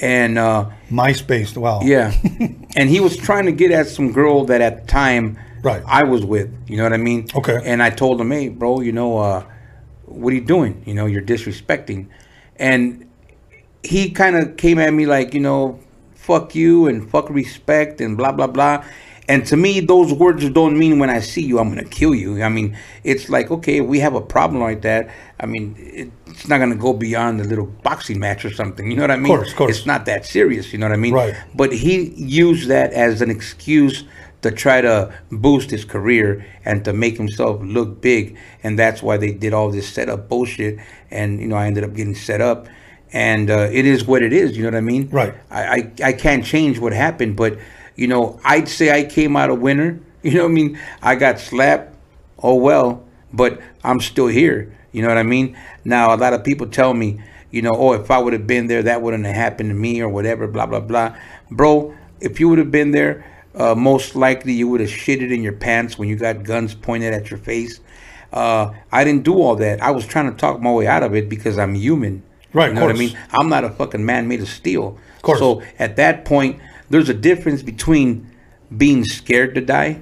and uh,
MySpace. Wow.
yeah, and he was trying to get at some girl that at the time
Right.
I was with. You know what I mean?
Okay.
And I told him, hey, bro, you know, uh, what are you doing? You know, you're disrespecting, and he kind of came at me like, you know, fuck you and fuck respect and blah blah blah. And to me, those words don't mean when I see you, I'm gonna kill you. I mean, it's like okay, we have a problem like that. I mean, it, it's not gonna go beyond a little boxing match or something. You know what I mean?
Of course, of course.
It's not that serious. You know what I mean?
Right.
But he used that as an excuse to try to boost his career and to make himself look big, and that's why they did all this setup bullshit. And you know, I ended up getting set up, and uh, it is what it is. You know what I mean?
Right.
I, I I can't change what happened, but you know, I'd say I came out a winner. You know what I mean? I got slapped. Oh well, but I'm still here. You know what I mean? Now a lot of people tell me, you know, oh, if I would have been there, that wouldn't have happened to me or whatever. Blah blah blah, bro. If you would have been there, uh, most likely you would have shitted in your pants when you got guns pointed at your face. Uh, I didn't do all that. I was trying to talk my way out of it because I'm human.
Right,
You know what I mean? I'm not a fucking man made of steel.
course.
So at that point, there's a difference between being scared to die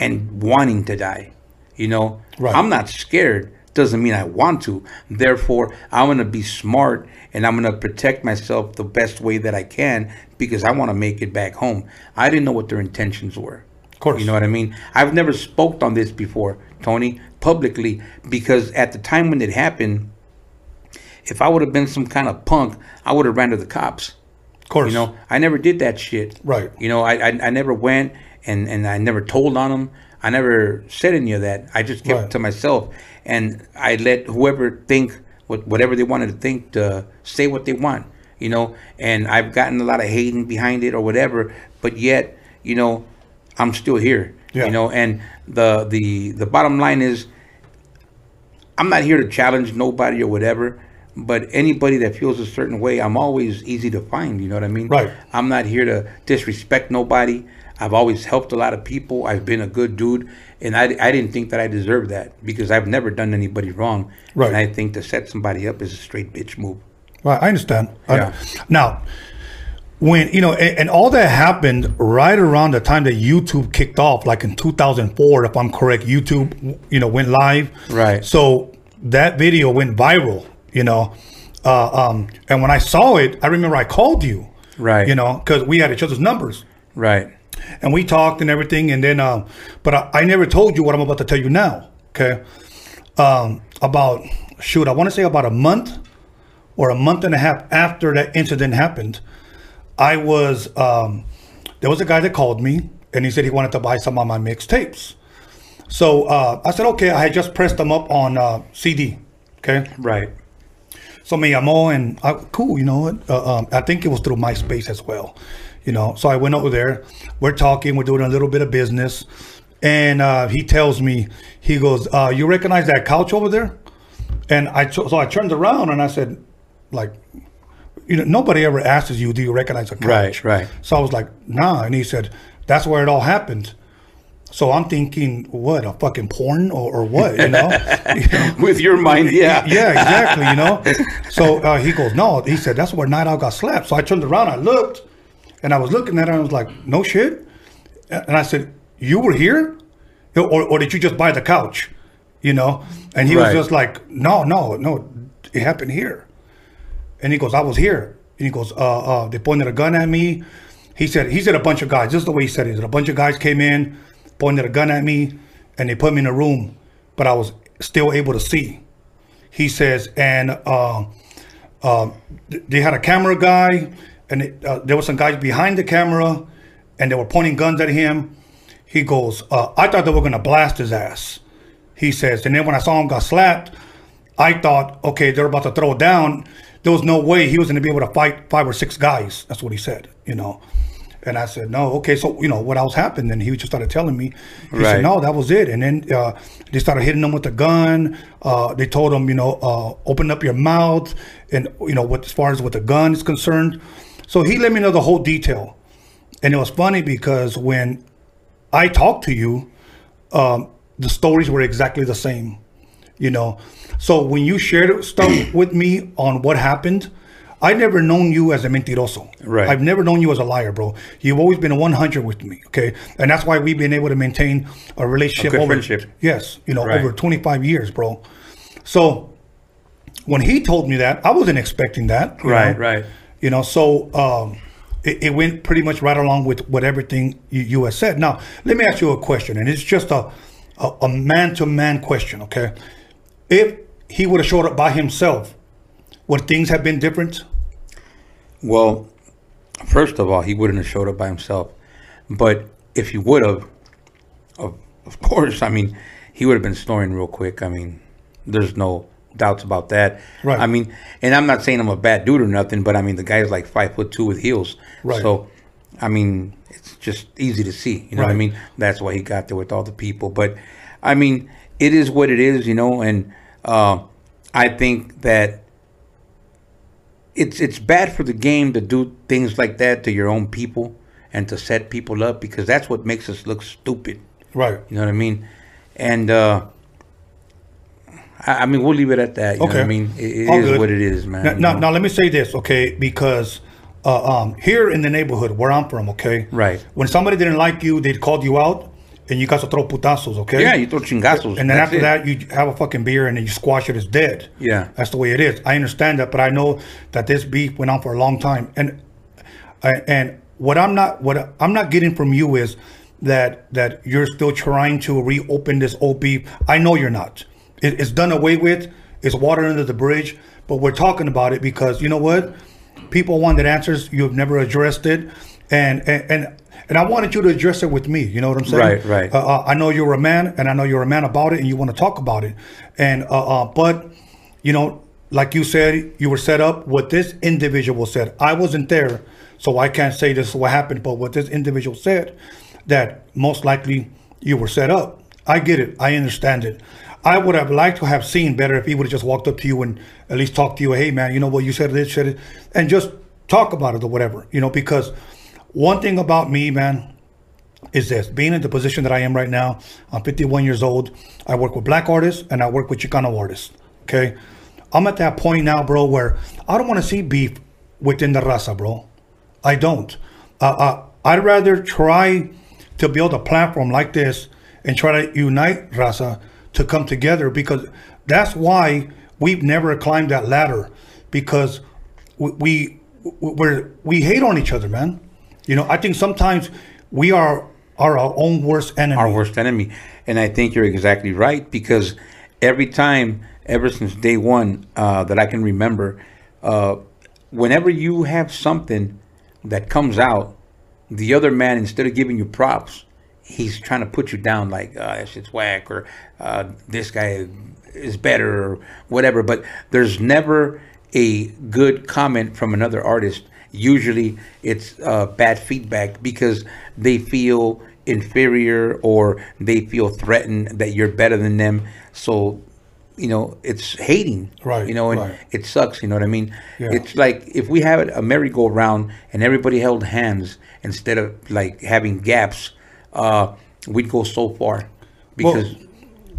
and wanting to die. You know,
Right.
I'm not scared. Doesn't mean I want to. Therefore, I'm gonna be smart and I'm gonna protect myself the best way that I can because I want to make it back home. I didn't know what their intentions were.
Of course.
You know what I mean? I've never spoke on this before, Tony, publicly, because at the time when it happened, if I would have been some kind of punk, I would have ran to the cops.
Of course.
You know, I never did that shit.
Right.
You know, I I, I never went and and I never told on them. I never said any of that. I just kept
Right.
it to myself, and I let whoever think what whatever they wanted to think to say what they want. You know, and I've gotten a lot of hating behind it or whatever, but yet, you know, I'm still here.
Yeah.
You know, and the the the bottom line is I'm not here to challenge nobody or whatever, but anybody that feels a certain way, I'm always easy to find. You know what I mean?
Right.
I'm not here to disrespect nobody. I've always helped a lot of people. I've been a good dude, and I, I didn't think that I deserved that because I've never done anybody wrong.
Right.
And I think to set somebody up is a straight bitch move.
Right, I understand. I-
Yeah.
now, when you know, and, and all that happened right around the time that YouTube kicked off, like in 2004, if I'm correct. YouTube, you know, went live.
Right.
So that video went viral. You know, uh, um, and when I saw it, I remember I called you.
Right.
You know, because we had each other's numbers
Right.
And we talked and everything and then um but I, I never told you what i'm about to tell you now okay um about shoot i want to say about a month or a month and a half after that incident happened i was um there was a guy that called me and he said he wanted to buy some of my mixtapes so uh i said okay i had just pressed them up on uh cd okay
Right.
so me llamó and I, cool, you know what? Uh, um, I think it was through MySpace as well. You know, so I went over there. We're talking. We're doing a little bit of business, and uh, he tells me, he goes, uh, "You recognize that couch over there?" And I t- so I turned around and I said, like, you know, nobody ever asks you, "Do you recognize a couch?"
Right, right.
So I was like, "Nah," and he said, "That's where it all happened." So I'm thinking, what a fucking porn or, or what, you know?
With your mind, yeah.
yeah, exactly. You know. So uh, he goes, no. He said that's where Night Owl got slapped. So I turned around, I looked, and I was looking at it, and I was like, no shit. And I said, you were here, or, or did you just buy the couch? You know. And he
Right.
was just like, no, no, no, it happened here. And he goes, I was here. And he goes, uh, uh, they pointed a gun at me. He said, he said a bunch of guys. This is the way he said it. Said, A bunch of guys came in, pointed a gun at me, and they put me in a room, but I was still able to see. He says, and uh, uh, they had a camera guy, and it, uh, there were some guys behind the camera, and they were pointing guns at him. He goes, uh, I thought they were gonna blast his ass. He says, and then when I saw him got slapped, I thought, okay, they're about to throw down. There was no way he was gonna be able to fight five or six guys. That's what he said, you know. And I said, no, okay. So, you know, what else happened? And he just started telling me. He
Right.
said, no, that was it. And then uh, they started hitting him with a gun. Uh, they told him, you know, uh, open up your mouth. And, you know, what, as far as with the gun is concerned. So he let me know the whole detail. And it was funny because when I talked to you, um, the stories were exactly the same, you know. So when you shared stuff with me on what happened, I never known you as a mentiroso.
Right.
I've never known you as a liar, bro. You've always been a 100 with me, okay? And that's why we've been able to maintain a relationship
good
over
friendship.
yes, you know,
Right.
over 25 years, bro. So when he told me that, I wasn't expecting that.
Right,
know?
right.
You know, so um, it, it went pretty much right along with what everything you, you had said. Now, let me ask you a question, and it's just a a, a man-to-man question, okay? If he would have showed up by himself, would things have been different?
Well, first of all, he wouldn't have showed up by himself. But if he would have, of, of course, I mean, he would have been snoring real quick. I mean, there's no doubts about that.
Right.
I mean, and I'm not saying I'm a bad dude or nothing, but I mean, the guy's like five foot two with heels.
Right.
So, I mean, it's just easy to see. You know what I mean? That's why he got there with all the people. But, I mean, it is what it is, you know, and uh, I think that it's it's bad for the game to do things like that to your own people and to set people up because that's what makes us look stupid.
Right.
You know what I mean? And uh, I, I mean, we'll leave it at that. You know what I mean? It, it is
good.
what it is, man.
Now, now, now let me say this, okay? Because uh, um, here in the neighborhood where I'm from, okay?
Right.
When somebody didn't like you, they'd called you out, and you got to throw putazos, okay?
yeah, you throw chingazos.
And then
That's
after
it.
that, you have a fucking beer and then you squash it as dead.
Yeah.
That's the way it is. I understand that, but I know that this beef went on for a long time. And and what I'm not what I'm not getting from you is that that you're still trying to reopen this old beef. I know you're not. It, it's done away with. It's water under the bridge. But we're talking about it because you know what? People wanted answers. You've never addressed it, and and. and and I wanted you to address it with me. You know what I'm saying?
Right, right.
Uh, uh, I know you're a man, and I know you're a man about it, and you want to talk about it. And uh, uh, but you know, like you said, you were set up. What this individual said, I wasn't there, so I can't say this is what happened. But what this individual said, that most likely you were set up. I get it. I understand it. I would have liked to have seen better if he would have just walked up to you and at least talked to you. Hey, man, you know what you said this, said it, and just talk about it or whatever. You know, because one thing about me, man, is this being in the position that I am right now. I'm 51 years old. I work with black artists and I work with Chicano artists. Okay. I'm at that point now, bro, where I don't want to see beef within the raza, bro. I don't. Uh, I'd rather try to build a platform like this and try to unite raza to come together because that's why we've never climbed that ladder because we, we we hate on each other, man. You know, I think sometimes we are are our own worst enemy.
our worst enemy. And I think you're exactly right because every time, ever since day one uh, that I can remember, uh, whenever you have something that comes out, the other man, instead of giving you props, he's trying to put you down like, uh, that shit's whack or uh, this guy is better or whatever. But there's never a good comment from another artist. usually it's uh, bad feedback because they feel inferior or they feel threatened that you're better than them. So, you know, it's hating.
Right,
You know, and
right.
it sucks. You know what I mean?
Yeah.
It's like if we have a merry-go-round and everybody held hands instead of like having gaps, uh, we'd go so far. Because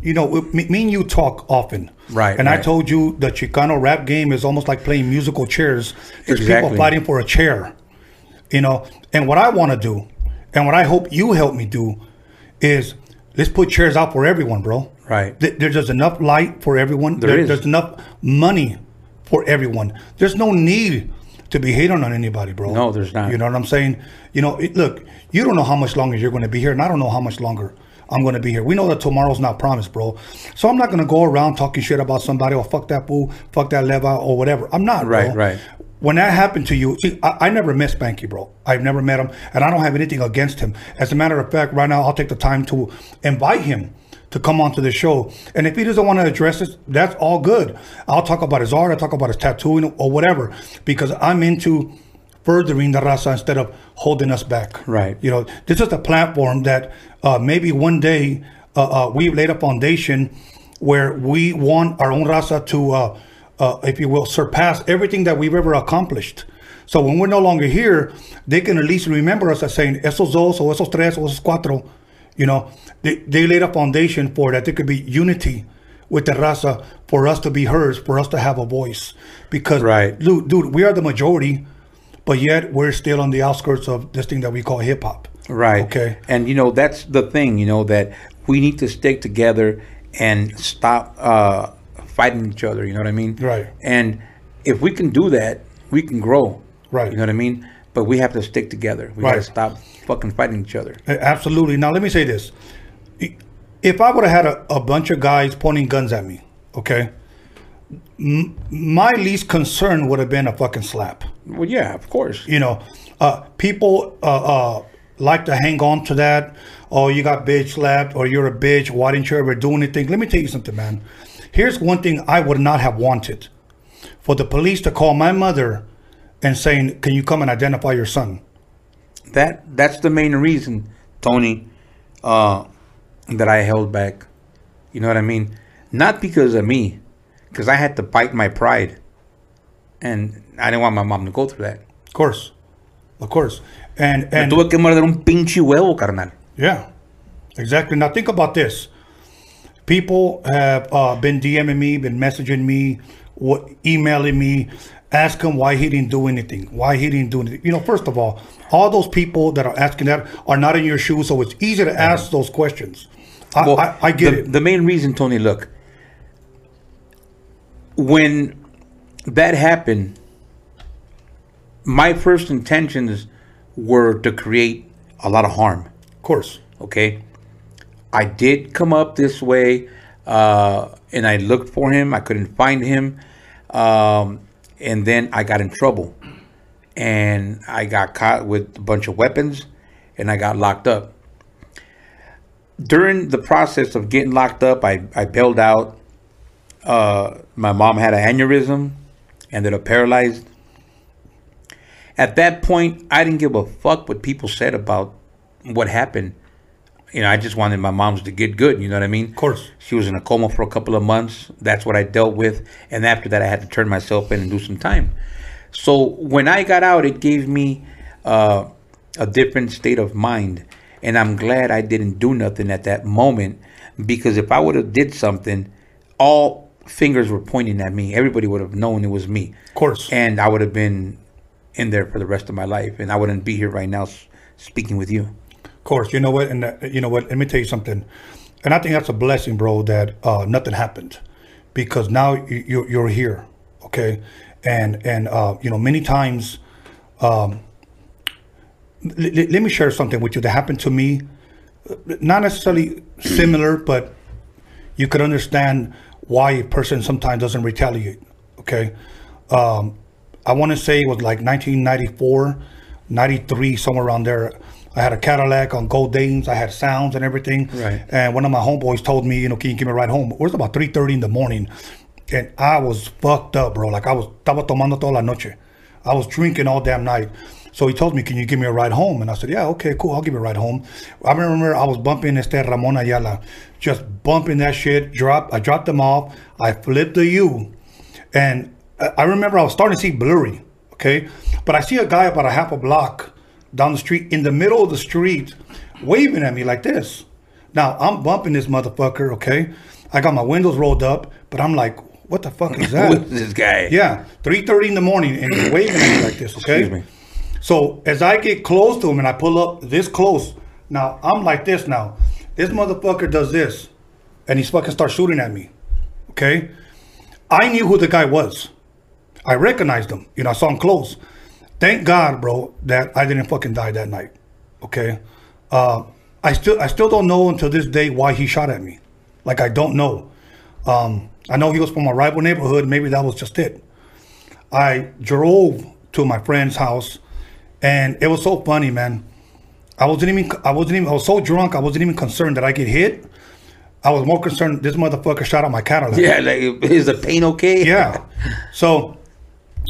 you know, me, me and you talk often.
Right,
And I told you the Chicano rap game is almost like playing musical chairs. There's
Exactly.
people fighting for a chair. You know, and what I want to do, and what I hope you help me do, is let's put chairs out for everyone, bro.
Right.
There's just enough light for everyone.
There is.
There's enough money for everyone. There's no need to be hating on anybody, bro.
No, there's not.
You know what I'm saying? You know, it, look, you don't know how much longer you're going to be here, and I don't know how much longer I'm going to be here. We know that tomorrow's not promised, bro. So I'm not going to go around talking shit about somebody or fuck that fool, fuck that leva or whatever. I'm not,
Right,
bro.
right.
When that happened to you, see, I, I never met Spanky, bro. I've never met him, and I don't have anything against him. As a matter of fact, right now, I'll take the time to invite him to come onto the show. And if he doesn't want to address it, that's all good. I'll talk about his art, I'll talk about his tattooing or whatever, because I'm into furthering the raza instead of holding us back.
Right.
You know, this is a platform that uh, maybe one day uh, uh, we've laid a foundation where we want our own raza to, uh, uh, if you will, surpass everything that we've ever accomplished. So when we're no longer here, they can at least remember us as saying, esos dos, o esos tres, o esos cuatro. You know, they, they laid a foundation for that there could be unity with the raza for us to be heard, for us to have a voice. Because,
Right.
dude, dude, we are the majority, but yet we're still on the outskirts of this thing that we call hip hop.
Right.
Okay.
And you know that's the thing. You know that we need to stick together and stop uh, fighting each other. You know what I mean?
Right.
And if we can do that, we can grow.
Right.
You know what I mean? But we have to stick together. We
Right.
gotta stop fucking fighting each other.
Absolutely. Now, let me say this. If I would have had a, a bunch of guys pointing guns at me, okay, m- my least concern would have been a fucking slap.
Well, yeah, of course.
You know, uh, people uh, uh, like to hang on to that. Oh, you got bitch slapped, or you're a bitch. Why didn't you ever do anything? Let me tell you something, man. Here's one thing I would not have wanted for the police to call my mother and saying, Can you come and identify your son?
That that's the main reason, Tony, uh, that I held back. You know what I mean? Not because of me, because I had to bite my pride, and I didn't want my mom to go through that.
Of course. Of course. And, and
tuve que morder un pinche huevo, carnal.
Yeah, exactly. Now think about this. People have uh, been DMing me, been messaging me, what, emailing me, asking why he didn't do anything, why he didn't do anything. You know, first of all, all those people that are asking that are not in your shoes, so it's easy to ask those questions. I,
Well,
I, I get
the,
it.
The main reason, Tony, look, when that happened, my first intentions were to create a lot of harm.
of course.
Okay, I did come up this way, uh, and I looked for him. I couldn't find him, um, and then I got in trouble, and I got caught with a bunch of weapons, and I got locked up. During the process of getting locked up, I, I bailed out. Uh, my mom had an aneurysm, ended up paralyzed. At that point, I didn't give a fuck what people said about what happened. You know, I just wanted my mom's to get good. You know what I mean? Of
course.
She was in a coma for a couple of months. That's what I dealt with. And after that, I had to turn myself in and do some time. So when I got out, it gave me uh, a different state of mind. And I'm glad I didn't do nothing at that moment because if I would have did something, all fingers were pointing at me. Everybody would have known it was me.
Of course.
And I would have been in there for the rest of my life. And I wouldn't be here right now speaking with you.
Course, you know what, and uh, you know what. Let me tell you something, and I think that's a blessing, bro. That uh, nothing happened, because now you you're here, okay, and and uh, you know many times. Um, l- l- let me share something with you that happened to me, not necessarily similar, but you could understand why a person sometimes doesn't retaliate. Okay, um, I want to say it was like 1994, 93, somewhere around there. I had a Cadillac on gold dames. I had sounds and everything.
Right.
And one of my homeboys told me, you know, can you give me a ride home? It was about 3.30 in the morning. And I was fucked up, bro. Like I was, estaba tomando toda la noche. I was drinking all damn night. So he told me, "Can you give me a ride home?" And I said, "Yeah, okay, cool. I'll give you a ride home." I remember I was bumping este Ramon Ayala, just bumping that shit. Drop. I dropped them off. I flipped the U, and I I remember I was starting to see blurry. Okay, but I see a guy about a half a block down the street in the middle of the street, waving at me like this. Now I'm bumping this motherfucker. Okay, I got my windows rolled up, but I'm like, "What the fuck is that?"
Who's this guy?
Yeah, three thirty in the morning, and he's waving at me like this. Okay.
Excuse me.
So as I get close to him and I pull up this close, now I'm like this. Now this motherfucker does this, and he's fucking starts shooting at me. Okay. I knew who the guy was. I recognized him. You know, I saw him close. Thank God, bro, that I didn't fucking die that night. Okay. Uh, I still I still don't know until this day why he shot at me. Like I don't know. Um, I know he was from a rival neighborhood. Maybe that was just it. I drove to my friend's house, and it was so funny, man. I wasn't even I wasn't even I was so drunk I wasn't even concerned that I get hit. I was more concerned this motherfucker shot out my Cadillac.
Yeah, like is the pain okay?
Yeah. So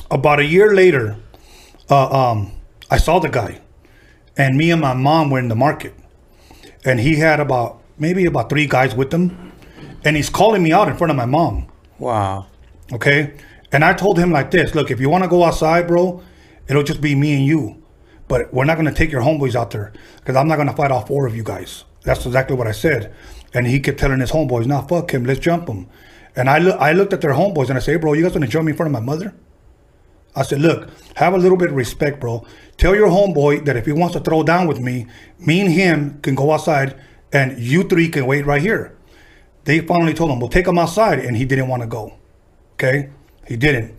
about a year later, uh, um, I saw the guy, and me and my mom were in the market, and he had about maybe about three guys with him, and he's calling me out in front of my mom.
Wow.
Okay. And I told him like this look, if you want to go outside, bro, it'll just be me and you. But we're not going to take your homeboys out there because I'm not going to fight all four of you guys. That's exactly what I said. And he kept telling his homeboys, nah, fuck him, let's jump him. And I, look, I looked at their homeboys and I said, hey, bro, you guys going to jump me in front of my mother? I said, look, have a little bit of respect, bro. Tell your homeboy that if he wants to throw down with me, me and him can go outside and you three can wait right here. They finally told him, we'll take him outside. And he didn't want to go. Okay? He didn't.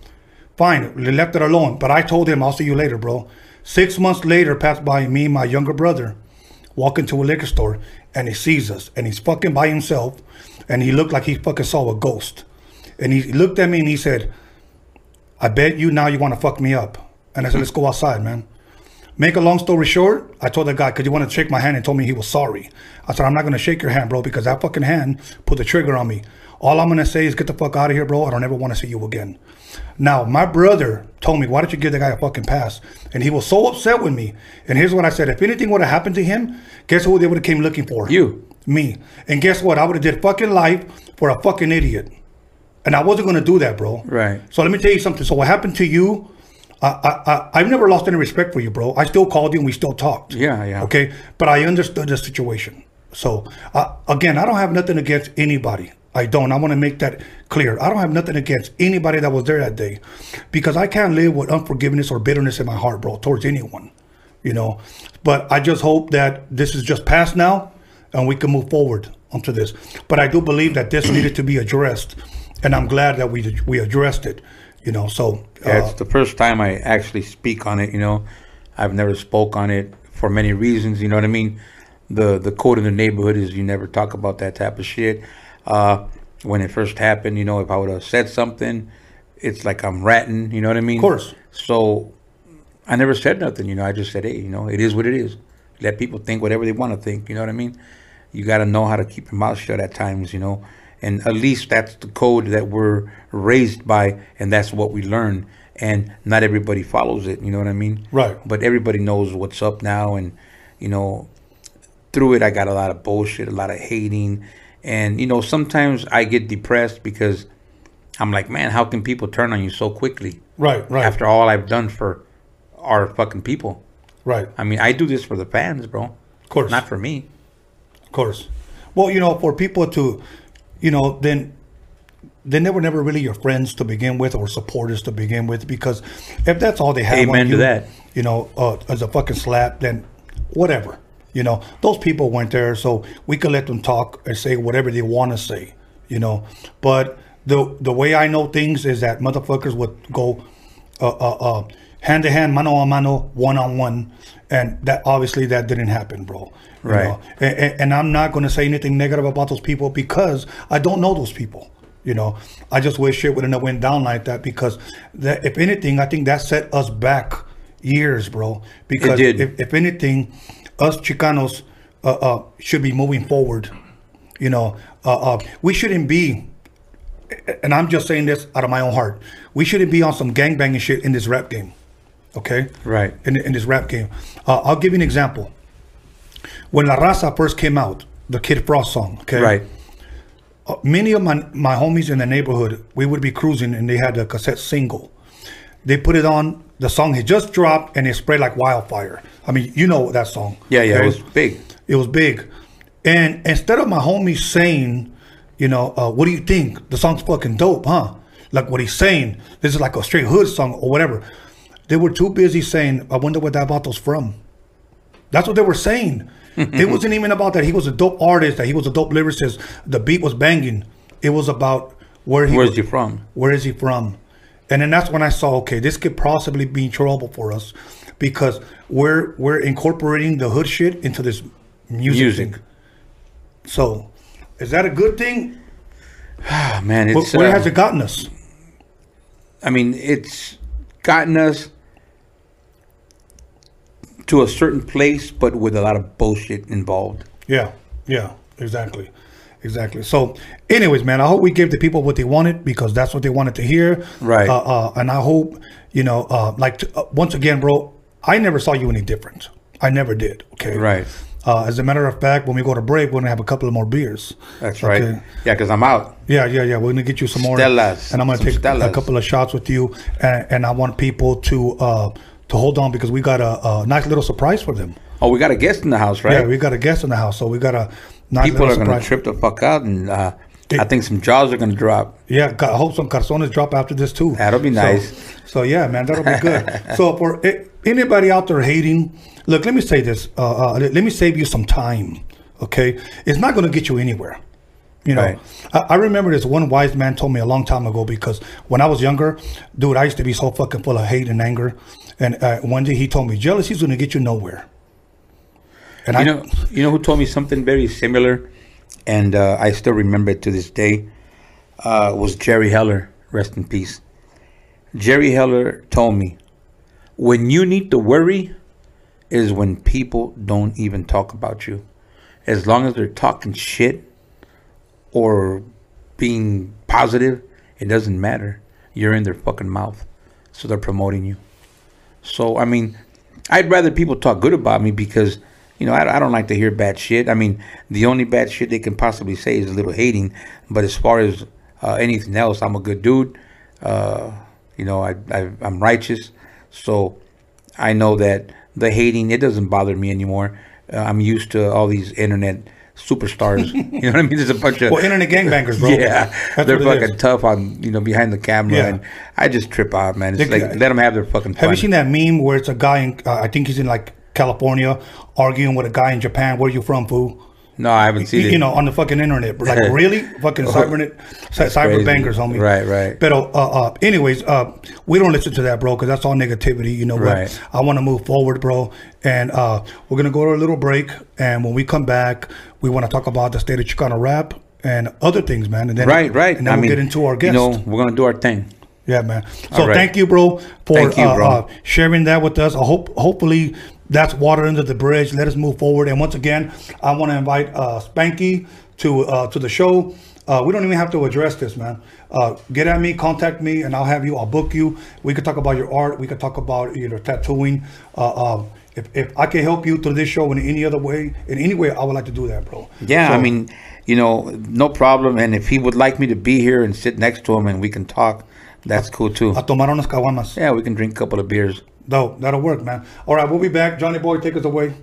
Fine, We left it alone. But I told him, I'll see you later, bro. Six months later, passed by me and my younger brother, walk into a liquor store, and he sees us. And he's fucking by himself. And he looked like he fucking saw a ghost. And he looked at me and he said, I bet you now you want to fuck me up. And I said, let's go outside, man. Make a long story short, I told the guy, because he wanted to shake my hand and told me he was sorry. I said, I'm not going to shake your hand, bro, because that fucking hand put the trigger on me. All I'm going to say is get the fuck out of here, bro. I don't ever want to see you again. Now, my brother told me, why don't you give the guy a fucking pass? And he was so upset with me. And here's what I said. If anything would have happened to him, guess who they would have came looking for?
You.
Me. And guess what? I would have did fucking life for a fucking idiot. And I wasn't going to do that, bro.
Right.
So let me tell you something. So what happened to you, I, I, I, I've never lost any respect for you, bro. I still called you and we still talked.
Yeah, yeah.
Okay. But I understood the situation. So uh, again, I don't have nothing against anybody. I don't. I want to make that clear. I don't have nothing against anybody that was there that day because I can't live with unforgiveness or bitterness in my heart, bro, towards anyone, you know. But I just hope that this is just past now and we can move forward onto this. But I do believe that this needed to be addressed, and I'm glad that we we addressed it, you know. So
Yeah,
uh,
it's the first time I actually speak on it. You know, I've never spoke on it for many reasons. You know what I mean? The the code in the neighborhood is you never talk about that type of shit. Uh, when it first happened, you know, if I would have said something, it's like I'm ratting. You know what I mean?
Of course.
So I never said nothing. You know, I just said, hey, you know, it is what it is. Let people think whatever they want to think. You know what I mean? You got to know how to keep your mouth shut at times. You know, and at least that's the code that we're raised by, and that's what we learn. And not everybody follows it. You know what I mean?
Right.
But everybody knows what's up now, and you know, through it, I got a lot of bullshit, a lot of hating, and you know, sometimes I get depressed because I'm like, man, how can people turn on you so quickly?
right, right,
after all I've done for our fucking people.
right.
I mean, I do this for the fans, bro.
Of course.
Not for me.
Of course. Well, you know, for people to, you know, then then they were never really your friends to begin with or supporters to begin with because if that's all they have
Amen
on
to
you,
that.
you know, uh, as a fucking slap, then whatever. You know, those people weren't there, so we could let them talk and say whatever they want to say. You know, but the the way I know things is that motherfuckers would go uh, uh, uh, hand to hand, mano a mano, one on one, and that obviously that didn't happen, bro.
Right.
And, and- I'm not going to say anything negative about those people because I don't know those people. You know, I just wish shit wouldn't have went down like that because that, if anything, I think that set us back years, bro. Because
did.
If, if anything, us Chicanos uh, uh, should be moving forward. You know, uh, uh, we shouldn't be and I'm just saying this out of my own heart. We shouldn't be on some gangbanging shit in this rap game. Okay.
Right.
In, in this rap game, uh, I'll give you an example. When La Raza first came out, the Kid Frost song. Okay.
Right.
Uh, many of my my homies in the neighborhood, we would be cruising and they had the cassette single. They put it on. The song had just dropped and it spread like wildfire. I mean, you know that song.
Yeah, yeah,
okay?
it was big.
It was big. And instead of my homies saying, you know, uh, what do you think? The song's fucking dope, huh? Like what he's saying, this is like a straight hood song or whatever. They were too busy saying, I wonder where that bottle's from. That's what they were saying. it wasn't even about that he was a dope artist, that he was a dope lyricist, the beat was banging. It was about where he
Where's he from?
where is he from? And then that's when I saw, okay, this could possibly be trouble for us because we're we're incorporating the hood shit into this music.
Music.
thing. So, is that a good thing?
Ah, man,
Where, where
uh,
has it gotten us?
I mean, it's gotten us to a certain place, but with a lot of bullshit involved.
Yeah, yeah, exactly, exactly. So, anyways, man, I hope we gave the people what they wanted because that's what they wanted to hear.
Right.
Uh, uh, and I hope you know, uh, like t- uh, once again, bro, I never saw you any different. I never did. Okay.
Right.
Uh, as a matter of fact, when we go to break, we're gonna have a couple of more beers.
That's right. Yeah, because I'm out.
Yeah, yeah, yeah. We're gonna get you some more,
Stellas.
and I'm gonna
Some
take a couple of shots with you, and, and I want people to uh, to hold on because we got a, a nice little surprise for them.
Oh, we got a guest in the house, right?
Yeah, we got a guest in the house, so we got a nice
People
little
are going to trip the fuck out, and uh. I think some jaws are going to drop.
Yeah, got- I hope some calzones drop after this too.
That'll be nice.
So, yeah, man, that'll be good. so for anybody out there hating, look, let me say this. Uh, uh, let let me save you some time. Okay, it's not going to get you anywhere. You know,
Right.
I, I remember this one wise man told me a long time ago because when I was younger, dude, I used to be so fucking full of hate and anger. And uh, one day he told me, jealousy is going to get you nowhere. And
You
I
know, you know who told me something very similar, and uh, I still remember it to this day. Uh, was Jerry Heller, rest in peace. Jerry Heller told me, when you need to worry, is when people don't even talk about you. As long as they're talking shit or being positive, it doesn't matter. You're in their fucking mouth, so they're promoting you. So I mean, I'd rather people talk good about me because you know I, I don't like to hear bad shit. I mean, the only bad shit they can possibly say is a little hating. But as far as uh, anything else, I'm a good dude. Uh, you know, I, I I'm righteous, so I know that the hating it doesn't bother me anymore. Uh, I'm used to all these internet superstars. you know what I mean? There's a bunch of
well, internet gangbangers, bro.
yeah,
That's
they're fucking tough on you know behind the camera,
Yeah.
and I just trip out, man. It's
They-
like let them have their fucking fun.
Have you seen that meme where it's a guy in, uh, I think he's in like California, arguing with a guy in Japan? Where you from, fool?
No, I haven't seen
You,
it.
you know, on the fucking internet. Like, really? Fucking cybernet, cy- cyber
crazy.
bangers, homie.
Right, right.
But, uh, uh, anyways, uh, we don't listen to that, bro, because that's all negativity. You know what?
Right.
I want to move forward, bro. And uh, we're going to go to a little break. And when we come back, we want to talk about the state of Chicano rap and other things, man. And then,
right, right.
And then
I
we'll
mean,
get into our guest.
You know, we're gonna do our thing.
Yeah, man. So
right.
thank you, bro, for
you,
uh,
bro.
Uh, sharing that with us. I hope, hopefully, that's water under the bridge. Let us move forward. And once again, I want to invite uh, Spanky to uh, to the show. Uh, we don't even have to address this, man. Uh, get at me, contact me, and I'll have you. I'll book you. We could talk about your art. We could talk about your tattooing. Uh, um, if, if I can help you through this show in any other way, in any way, I would like to do that, bro.
Yeah, I mean, you know, no problem. And if he would like me to be here and sit next to him and we can talk, that's cool too.
A tomar unas caguamas.
Yeah, we can drink a couple of beers.
No, that'll work, man. All right, we'll be back. Johnny Boy, take us away.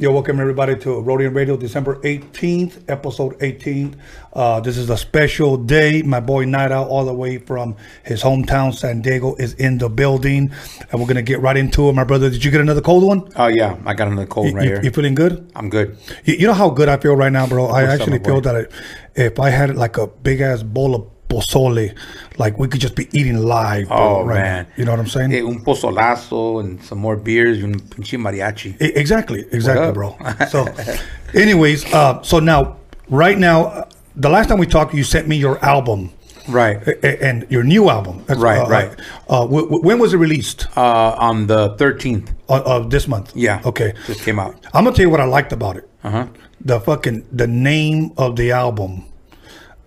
Yo, welcome everybody to Roadium Radio, December 18th, episode 18th. Uh, this is a special day. My boy Night Owl, all the way from his hometown, San Diego, is in the building. And we're going to get right into it. My brother, did you get another cold one?
Oh yeah, I got another cold
You,
right
you-
here.
you feeling good?
I'm good.
You, you know how good I feel right now, bro? I
What's
actually feel
boy?
that if I had like a big ass bowl of pozole, like we could just be eating live.
Oh
right
man,
now. You know what I'm saying?
Eh, un pozolazo and some more beers un pinche mariachi.
Exactly, exactly, bro. So, anyways, uh, so now, right now, uh, the last time we talked, you sent me your album
Right.
and your new album. That's,
Right,
uh,
right.
Uh, w- w- when was it released?
Uh, on the 13th.
Uh, of this month.
Yeah.
Okay.
Just came out.
I'm gonna tell you what I liked about it.
Uh huh.
The fucking the name of the album,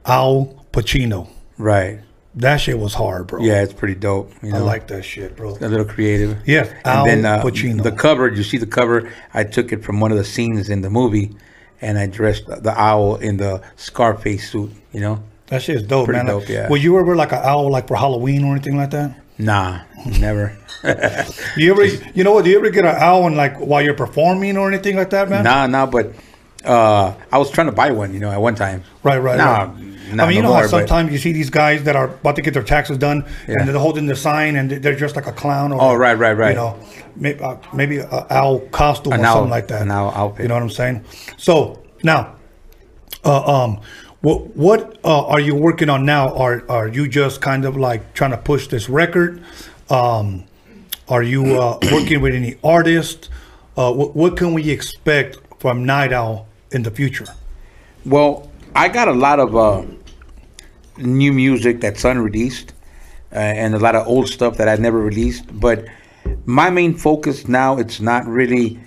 Al Pacino.
Right.
That shit was hard, bro.
Yeah, it's pretty dope. You know,
I like that shit, bro.
a little creative.
Yes, Al
and then uh,
Pacino.
the cover. You see the cover? I took it from one of the scenes in the movie, and I dressed the owl in the Scarface suit. You know?
That shit is dope,
Pretty
man.
dope, yeah.
Were you ever like an owl, like for Halloween or anything like that?
Nah, never.
Do you ever, you know what? Do you ever get an owl and like while you're performing or anything like that, man?
nah, nah. But uh, I was trying to buy one. You know, at one time.
Right, right,
Nah,
right. I mean, you
no
know how
more, but-
sometimes you see these guys that are about to get their taxes done,
Yeah.
and they're holding the sign, and they're just like a clown. Or,
Oh, right, right, right.
You know, maybe, uh, maybe a owl costume
An
or
owl-
something like that.
an owl outfit.
You know what I'm saying? So now, uh, um, what what uh, are you working on now? Are are you just kind of like trying to push this record? Um, are you uh, working with any artists? Uh, what, what can we expect from Night Owl in the future?
Well, I got a lot of uh, new music that's unreleased, uh, and a lot of old stuff that I never released. But my main focus now it's not really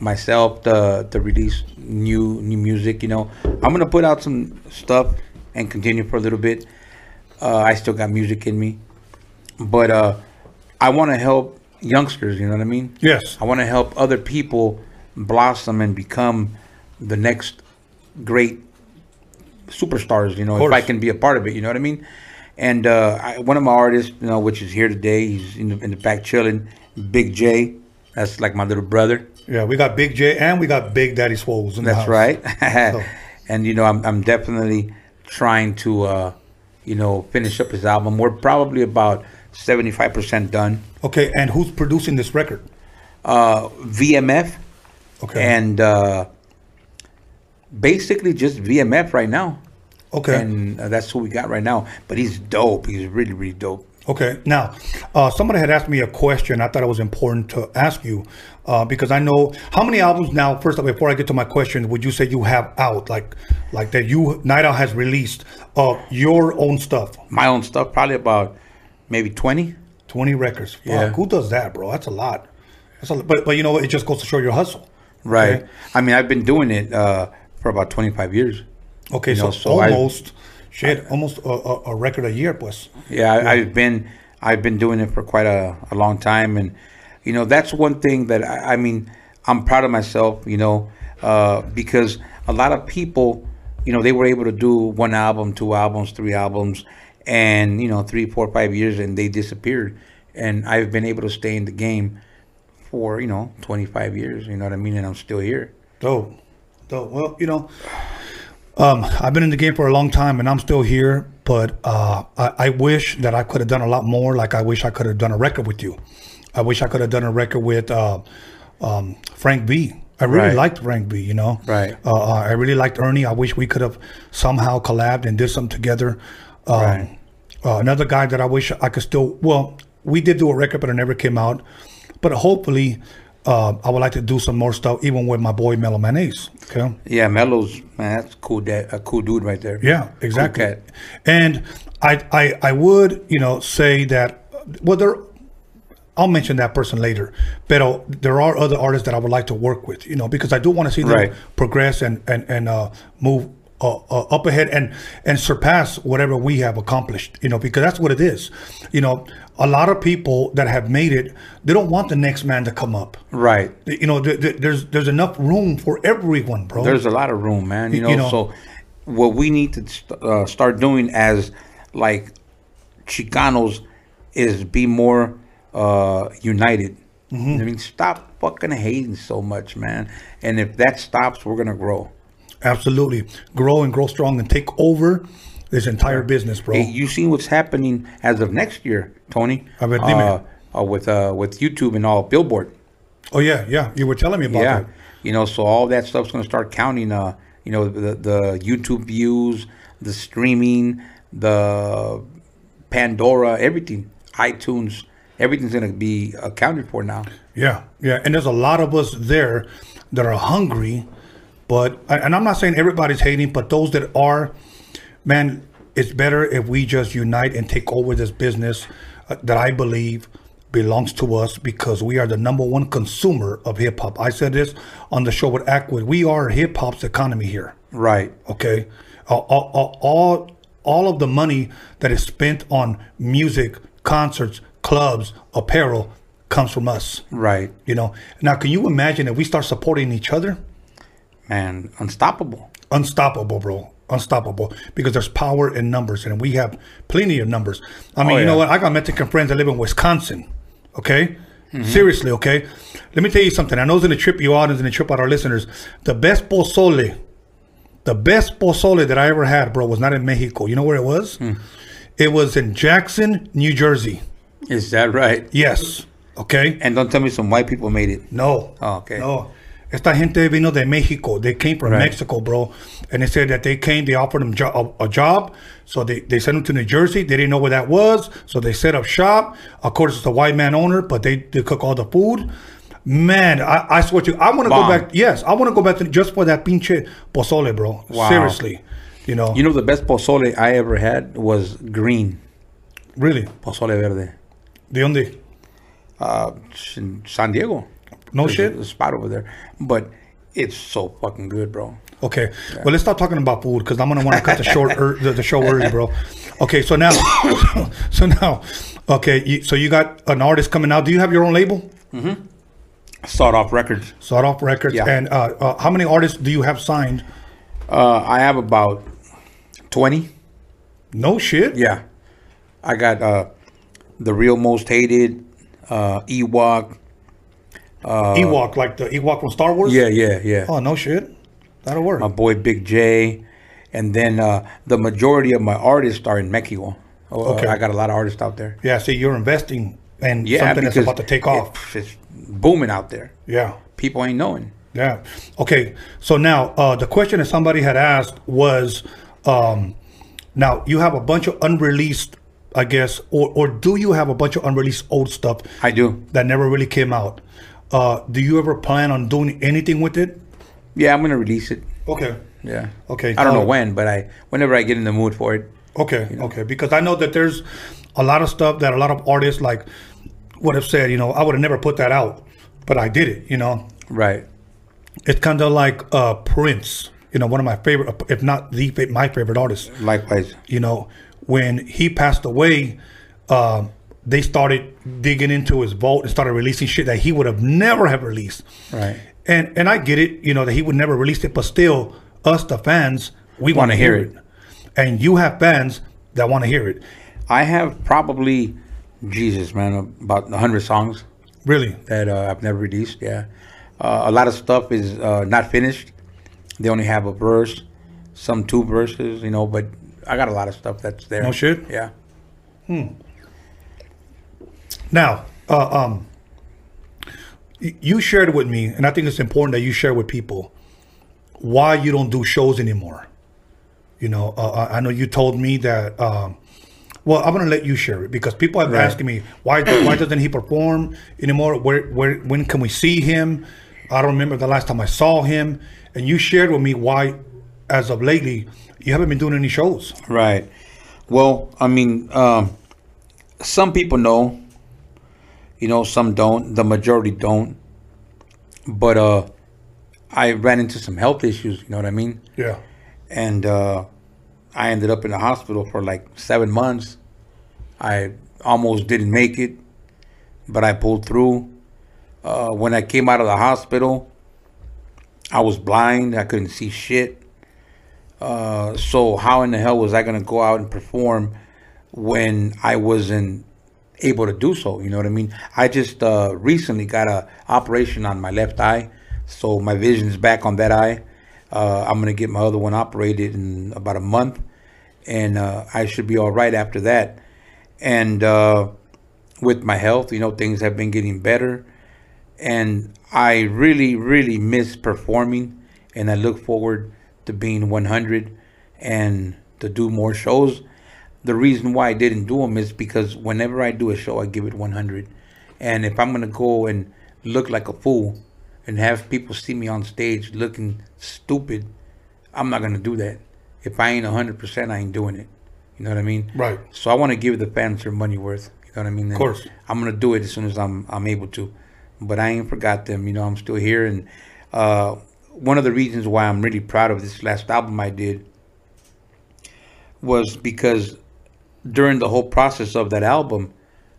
myself to to release new new music. You know, I'm gonna put out some stuff and continue for a little bit. Uh, I still got music in me, but uh, I want to help youngsters. You know what I mean?
Yes.
I want to help other people blossom and become the next great superstars. You know, if. I can be a part of it. You know what I mean? And uh, I, one of my artists, you know, which is here today, he's in the, in the back chilling. Big J, that's like my little brother.
Yeah, we got Big J and we got Big Daddy Swoles in the
That's right.
So-
and you know, I'm I'm definitely trying to, uh, you know, finish up his album. We're probably about seventy five percent done.
Okay, and who's producing this record?
Uh, VMF
Okay.
and uh, basically just VMF right now.
okay.
And uh, that's who we got right now. But he's dope. He's really, really dope.
Okay. Now, uh, somebody had asked me a question. I thought it was important to ask you uh, because I know how many albums now. First of all, before I get to my question, would you say you have out like like that you Night Owl has released of your own stuff?
My own stuff, probably about maybe 20.
Twenty records. Fuck,
Yeah.
Who does that, bro? That's a lot. That's a. But but you know what? It just goes to show your hustle.
Right.
Okay.
I mean, I've been doing it uh, for about 25 years.
Okay. So,
know, so I-
almost shit, almost a, a, record a year, pues.
Yeah, I, I've been I've been doing it for quite a, a long time, and you know that's one thing that I, I mean I'm proud of myself. You know, uh, because a lot of people, you know, they were able to do one album, two albums, three albums, and you know three, four, five years, and they disappeared. And I've been able to stay in the game for you know 25 years. You know what I mean? And I'm still here.
Dope. Dope. Well, you know, um, I've been in the game for a long time and I'm still here, but uh, I, I wish that I could have done a lot more. Like, I wish I could have done a record with you. I wish I could have done a record with uh, um, Frank V. I really
Right.
liked Frank V, you know?
Right.
Uh, uh, I really liked Ernie. I wish we could have somehow collabed and did something together. Um,
Right.
uh, another guy that I wish I could still, well, we did do a record, but it never came out. But hopefully, uh, I would like to do some more stuff, even with my boy Mellow Man Ace. Okay.
Yeah, Mello's man, that's cool. Dad, a cool dude right there.
Yeah, exactly.
cat.
And I, I, I would, you know, say that. Well, there. I'll mention that person later. But there are other artists that I would like to work with, you know, because I do want to see them
Right.
progress and and and uh, move uh, uh, up ahead and and surpass whatever we have accomplished, you know, because that's what it is. You know, a lot of people that have made it, they don't want the next man to come up.
Right.
You know, th- th- there's there's enough room for everyone, bro.
There's a lot of room, man. You know,
You know-
so what we need to st- uh, start doing as like Chicanos is be more uh, united.
Mm-hmm.
I mean, stop fucking hating so much, man. And if that stops, we're gonna grow.
Absolutely. Grow and grow strong and take over this entire business, bro.
Hey, you see what's happening as of next year, Tony?
Ver, dime.
Uh, uh, with uh, with YouTube and all Billboard.
oh yeah, yeah. You were telling me about
yeah
that.
you know so all that stuff's going to start counting uh you know the, the youtube views the streaming the pandora everything itunes everything's going to be accounted for now
Yeah, yeah. And there's a lot of us there that are hungry, but and I'm not saying everybody's hating, but those that are, man, it's better if we just unite and take over this business uh, that I believe belongs to us because we are the number one consumer of hip hop. I said this on the show with Akwid. We are hip hop's economy here.
right
Okay, all, all, all, all all of the money that is spent on music, concerts, clubs, apparel comes from us.
Right.
You know. Now, can you imagine if we start supporting each other?
Man, unstoppable.
Unstoppable, bro. Unstoppable. Because there's power in numbers, and we have plenty of numbers. I mean,
Oh,
you know what? I got Mexican friends that live in Wisconsin. Okay.
Mm-hmm.
Seriously, okay. Let me tell you something. I know it's going to trip you out and it's going to trip out our listeners. The best pozole, the best pozole that I ever had, bro, was not in Mexico. You know where it was?
Hmm.
It was in Jackson, New Jersey.
Is that right?
Yes. Okay.
And don't tell me some white people made it.
No.
Oh, okay.
No. Esta gente vino de Mexico. They came from
Right.
Mexico, bro. And they said that they came, they offered them jo- a, a job. So they, they sent them to New Jersey. They didn't know where that was. So they set up shop. Of course, it's a white man owner, but they, they cook all the food. Man, I, I swear to you, I want to go back. Yes, I want to go back to just for that pinche pozole, bro.
Wow.
Seriously. You know,
You know the best pozole I ever had was green
really.
pozole verde.
De donde?
Uh, San Diego.
No shit?
A, a spot over there, but it's so fucking good, bro.
Okay. Well, let's stop talking about food because I'm gonna want to cut the short er, the, the show early, bro. Okay. So now, so now, okay. You, so you got an artist coming out. Do you have your own label?
Sawed off records.
Sawed Off Records.
Yeah.
And uh, uh, how many artists do you have signed?
Uh, I have about twenty.
No shit.
Yeah, I got uh, the real most hated, uh, Ewok.
Ewok, like the Ewok from Star Wars.
Yeah, yeah, yeah.
Oh no shit. That'll work.
My boy Big J, and then uh, the majority of my artists are in Mexico. Uh,
Okay.
I got a lot of artists out there.
yeah. See, you're investing in
Yeah,
something that's about to take off.
it- it's booming out there.
yeah.
People ain't knowing.
Yeah. Okay. So now uh, the question that somebody had asked was, um, now you have a bunch of unreleased, I guess, or or do you have a bunch of unreleased old stuff
I do.
that never really came out? Uh, do you ever plan on doing anything with it?
Yeah, I'm gonna release it.
Okay.
Yeah.
Okay,
I don't know
uh,
when, but I whenever I get in the mood for it.
Okay. Okay. Because I know that there's a lot of stuff that a lot of artists like would have said, you know, I would have never put that out, but I did it. You know,
Right.
it's kind of like uh, Prince. You know, one of my favorite, if not the my favorite artist.
Likewise.
you know, when he passed away, um, they started digging into his vault and started releasing shit that he would have never have released.
Right.
And and I get it, you know, that he would never release it, but still, us the fans, we want
Wanna hear
hear it. And you have fans that want to hear it.
I have probably Jesus, man, about hundred songs
Really?
that uh, I've never released. Yeah, uh, a lot of stuff is uh, not finished. They only have a verse, some two verses, you know. But I got a lot of stuff that's there.
No shit?
Yeah.
Now, uh, um, you shared with me, and I think it's important that you share with people why you don't do shows anymore. You know, uh, I I know you told me that. Um, well, I'm gonna let you share it because people have
Right.
asking me why why doesn't he perform anymore? Where where when can we see him? I don't remember the last time I saw him, and you shared with me why, as of lately, you haven't been doing any shows.
Right. Well, I mean, um, some people know. You know, some don't. The majority don't. But uh, I ran into some health issues. You know what I mean?
Yeah.
and uh, I ended up in the hospital for like seven months. I almost didn't make it, but I pulled through. Uh, when I came out of the hospital, I was blind. I couldn't see shit. Uh, so how in the hell was I gonna go out and perform when I wasn't able to do so? You know what I mean? I just uh, recently got a operation on my left eye, so my vision's back on that eye. Uh, I'm gonna get my other one operated in about a month, and uh, I should be all right after that. And uh, with my health, you know, things have been getting better, and I really, really miss performing, and I look forward to being 100 and to do more shows. The reason why I didn't do them is because whenever I do a show, I give it 100, and if I'm gonna go and look like a fool and have people see me on stage looking stupid, I'm not gonna do that. If I ain't 100%, I ain't doing it. You know what I mean?
Right.
So I want to give the fans their money worth. You know what I mean? Of
course.
I'm gonna do it as soon as I'm I'm able to, but I ain't forgot them. You know, I'm still here, and uh, one of the reasons why I'm really proud of this last album I did was because during the whole process of that album,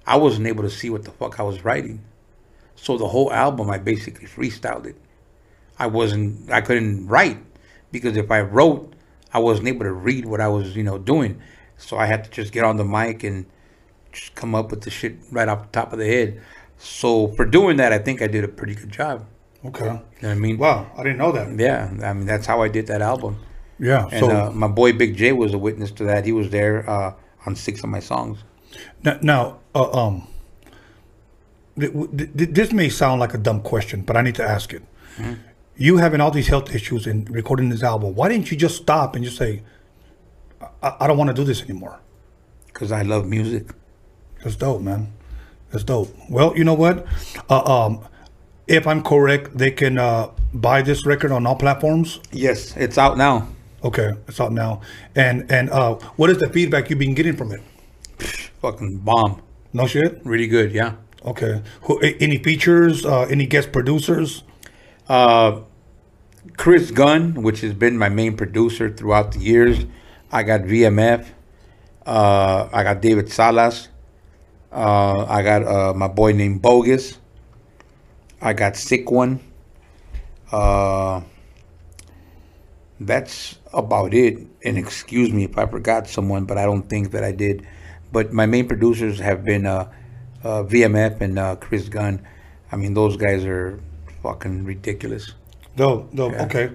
I wasn't able to see what the fuck I was writing. So the whole album, I basically freestyled it. I wasn't, I couldn't write because if I wrote, I wasn't able to read what I was, you know, doing. So I had to just get on the mic and just come up with the shit right off the top of the head. So for doing that, I think I did a pretty good job.
Okay.
You know what I mean?
Wow, I didn't know that.
Yeah, I mean that's how I did that album.
Yeah.
And
so
uh, my boy Big J was a witness to that. He was there uh, on six of my songs.
Now, now uh, um, th- th- th- this may sound like a dumb question, but I need to ask it.
Mm-hmm.
You having all these health issues and recording this album, why didn't you just stop and just say, I, I don't want to do this anymore?
Cause I love music.
That's dope, man. That's dope. Well, you know what? Uh, um, if I'm correct, they can uh, buy this record on all platforms.
Yes, it's out now.
Okay, it's out now. And and uh, what is the feedback you've been getting from it?
Fucking bomb.
No shit.
Really good. Yeah.
Okay. Who, any features? Uh, any guest producers?
Uh, Chris Gunn, which has been my main producer throughout the years. I got VMF. Uh, I got David Salas. Uh, I got uh, my boy named Bogus. I got Sick One. Uh, that's about it. And excuse me if I forgot someone, but I don't think that I did. But my main producers have been uh, uh, VMF and uh, Chris Gunn. I mean, those guys are fucking ridiculous.
Dope. Dope. Okay.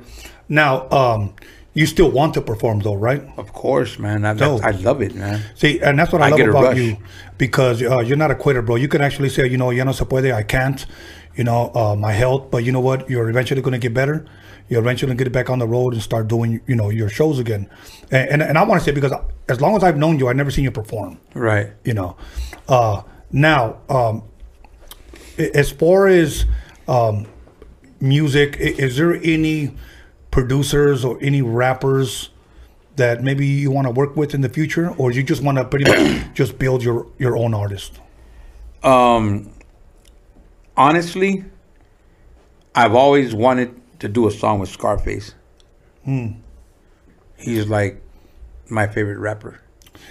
Now, um, you still want to perform though, right?
Of course, man. I,
Dope.
I love it, man.
See, and that's what I,
I
love about you because uh, you're not a quitter, bro. You can actually say, you know, ya no se puede, I can't, you know, uh, my health, but you know what? You're eventually going to get better. You're eventually get back on the road and start doing, you know, your shows again. And, and, and I want to say, because as long as I've known you, I've never seen you perform,
Right.
you know. Uh, now, um, as far as um, music, is there any producers or any rappers that maybe you want to work with in the future, or you just want to pretty much just build your your own artist?
Um, honestly, I've always wanted to do a song with Scarface. He's like my favorite rapper.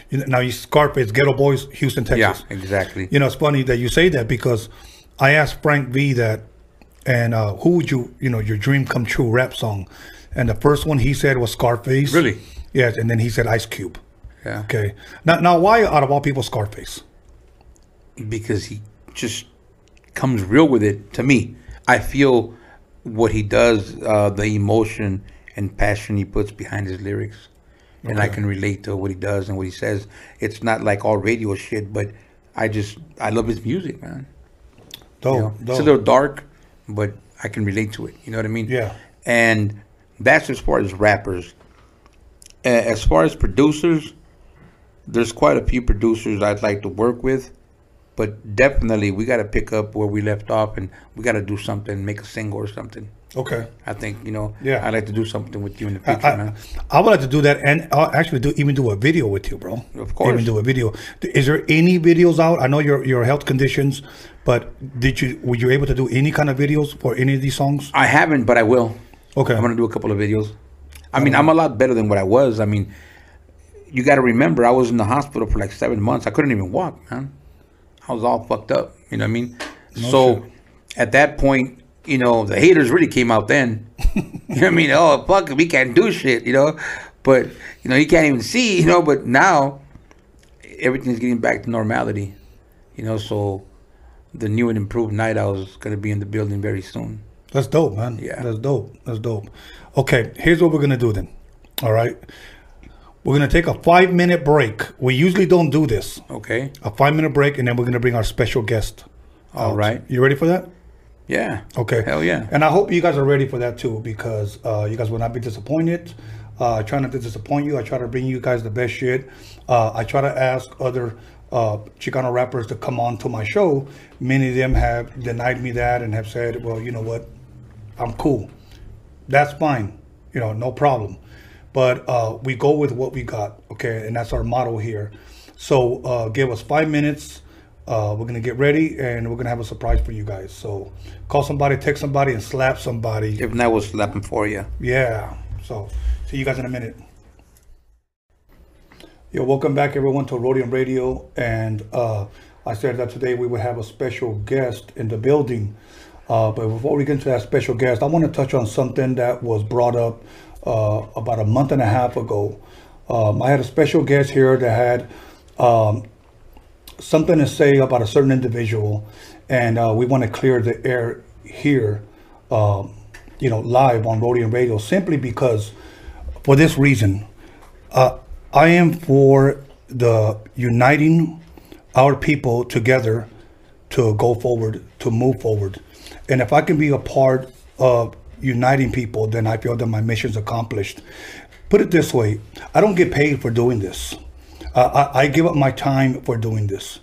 You know, now you Scarface, Geto Boys, Houston, Texas.
Yeah, exactly.
You know, it's funny that you say that because I asked Frank V that, and uh, who would you, you know, your dream come true rap song, and the first one he said was Scarface.
Really?
Yes, and then he said Ice Cube.
Yeah.
Okay. Now, now, why out of all people Scarface?
because he just comes real with it to me i feel what he does uh, the emotion and passion he puts behind his lyrics. And i can relate to what he does and what he says. It's not like all radio shit but i just i love his music man. You
Dope,
know? it's a little dark but i can relate to it. You know what i mean?
Yeah.
and that's as far as rappers. As far as producers there's quite a few producers i'd like to work with but definitely we got to pick up where we left off and we got to do something make a single or something
Okay.
i think you know
Yeah.
i'd like to do something with you in the
I,
future
I,
man
I would like to do that, and I'll actually do even do a video with you, bro.
Of course.
Even do a video. Is there any videos out? I know your your health conditions, but did you were you able to do any kind of videos for any of these songs?
i haven't but i will
Okay.
i'm gonna do a couple of videos i mean i'm a lot better than what i was i mean you got to remember i was in the hospital for like seven months i couldn't even walk man i was all fucked up you know what i mean so
shit.
at that point you know the haters really came out then you know what i mean oh fuck we can't do shit you know but you know you can't even see you know but now everything's getting back to normality you know so the new and improved night owl is going to be in the building very soon
That's dope, man.
Yeah.
That's dope. That's dope. Okay, here's what we're gonna do then. All right. We're gonna take a five minute break. We usually don't do this.
okay
A five minute break, and then we're gonna bring our special guest.
all
out.
right
You ready for that?
yeah
Okay.
hell yeah
And I hope you guys are ready for that too, because uh, you guys will not be disappointed. Uh, I try not to disappoint you. I try to bring you guys the best shit. Uh, I try to ask other uh, Chicano rappers to come on to my show. Many of them have denied me that and have said, "Well, you know what, I'm cool. That's fine. You know, no problem." But uh, we go with what we got, okay, and that's our motto here. So uh, give us five minutes. Uh, we're gonna get ready, and we're gonna have a surprise for you guys. So call somebody, text somebody, and slap somebody.
if not we'll slap him for you
Yeah. So see you guys in a minute. Yo, welcome back everyone to Roadium Radio. And uh, I said that today we would have a special guest in the building. Uh, but before we get into that special guest, I want to touch on something that was brought up uh, about a month and a half ago. Um, I had a special guest here that had um, something to say about a certain individual, and uh, we want to clear the air here, um, you know, live on Roadium Radio, simply because, for this reason, uh, I am for the uniting our people together to go forward, to move forward. And if I can be a part of uniting people, then I feel that my mission's accomplished. Put it this way I don't get paid for doing this. Uh, I, I, give up my time for doing this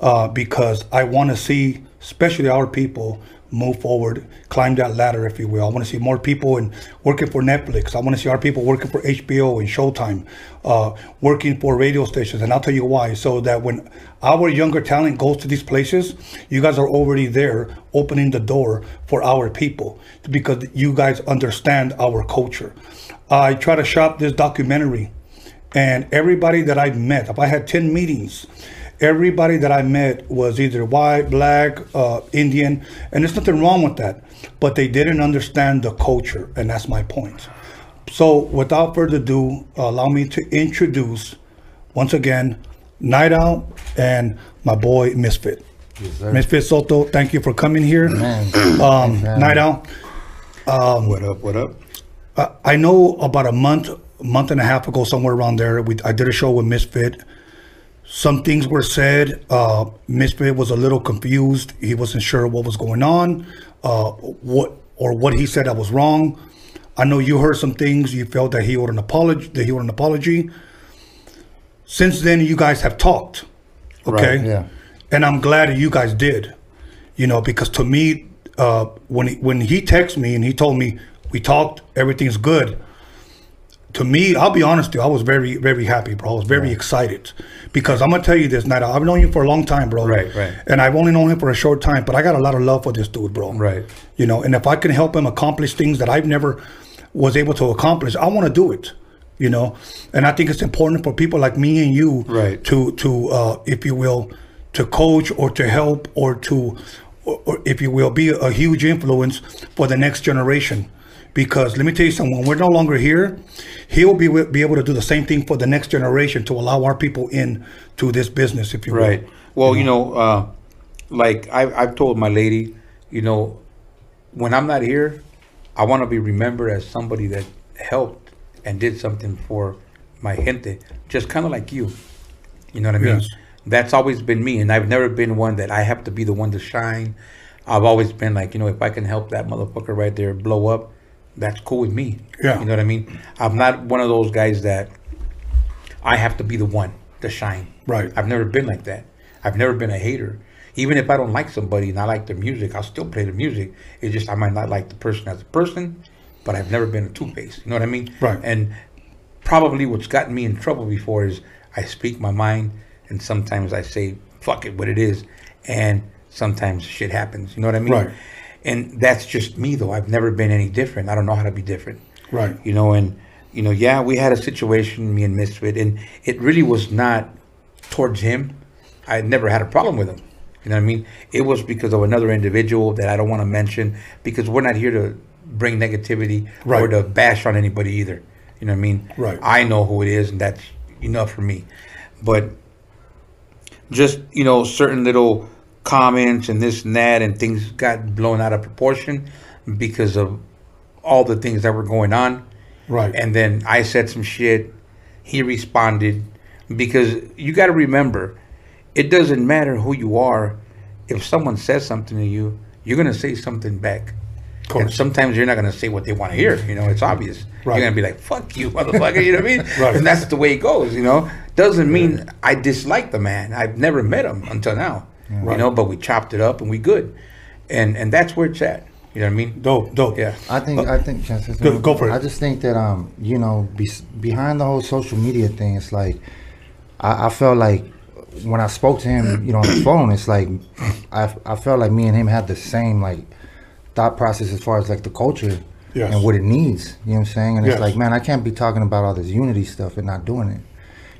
uh, because I want to see, especially our people, move forward, climb that ladder, if you will. I want to see more people in working for Netflix. I want to see our people working for HBO and Showtime, uh, working for radio stations. And I'll tell you why. So that when our younger talent goes to these places, you guys are already there opening the door for our people because you guys understand our culture. I try to shop this documentary and everybody that I've met, if I had 10 meetings, everybody that I met was either white, black, uh, Indian, and there's nothing wrong with that. But they didn't understand the culture, and that's my point. So, without further ado, allow me to introduce once again Night Owl and my boy Misfit. Yes, Misfit Soto, thank you for coming here. Um, Night Owl.
Um, what up? What up?
Uh, I know about a month, month and a half ago, somewhere around there, we, I did a show with Misfit some things were said. Uh, Misfit was a little confused. He wasn't sure what was going on, uh, what or what he said that was wrong. I know you heard some things. You felt that he owed an apology. That he owed an apology. Since then, you guys have talked. Okay. Right, yeah. And I'm glad you guys did. You know, because to me, uh, when he, when he texted me and he told me we talked, everything's good to me, I'll be honest with you, I was very, very happy, bro. I was very right. excited because I'm gonna tell you this, night. I've known you for a long time, bro.
Right, right.
And I've only known him for a short time, but I got a lot of love for this dude, bro.
Right.
You know, and if I can help him accomplish things that I've never was able to accomplish, I want to do it. You know, and I think it's important for people like me and you,
right,
to to uh, if you will, to coach or to help or to, or, or if you will, be a huge influence for the next generation. Because let me tell you something when we're no longer here he'll be be able to do the same thing for the next generation to allow our people in to this business if you will.
Right. Well you know, you know uh, like I've, I've told my lady you know when i'm not here i want to be remembered as somebody that helped and did something for my gente just kind of like you you know what i mean yes. that's always been me and i've never been one that i have to be the one to shine I've always been like, you know, if I can help that motherfucker right there blow up, that's cool with me.
Yeah.
You know what I mean? I'm not one of those guys that I have to be the one to shine.
Right.
I've never been like that. I've never been a hater. Even if I don't like somebody and I like their music, I'll still play the music. It's just I might not like the person as a person, but I've never been a two face. You know what I mean?
Right.
And probably what's gotten me in trouble before is I speak my mind and sometimes I say fuck it what it is and sometimes shit happens. You know what I mean?
Right
and that's just me though i've never been any different i don't know how to be different
right
you know and you know yeah we had a situation me and misfit and it really was not towards him i never had a problem with him you know what i mean it was because of another individual that i don't want to mention because we're not here to bring negativity
right.
or to bash on anybody either you know what i mean
right
i know who it is and that's enough for me but just you know certain little comments and this and that, and things got blown out of proportion because of all the things that were going on.
Right.
And then I said some shit. He responded because you got to remember, it doesn't matter who you are. If someone says something to you, you're gonna say something back. And sometimes you're not gonna say what they want to hear. You know, it's obvious. Right. You're gonna be like, "Fuck you, motherfucker." You know what I mean?
right.
And that's the way it goes. You know, doesn't mean I dislike the man. I've never met him until now. Right. You know, but we chopped it up and we good, and and that's where it's at. You know what I mean?
Dope, dope.
Yeah.
I think uh, I think
go, go, for it.
I just think that um you know be, behind the whole social media thing, it's like I, I felt like when I spoke to him, you know, on the phone, it's like I I felt like me and him had the same like thought process as far as like the culture yes. and what it needs. You know what I'm saying? And yes. it's like, man, I can't be talking about all this unity stuff and not doing it.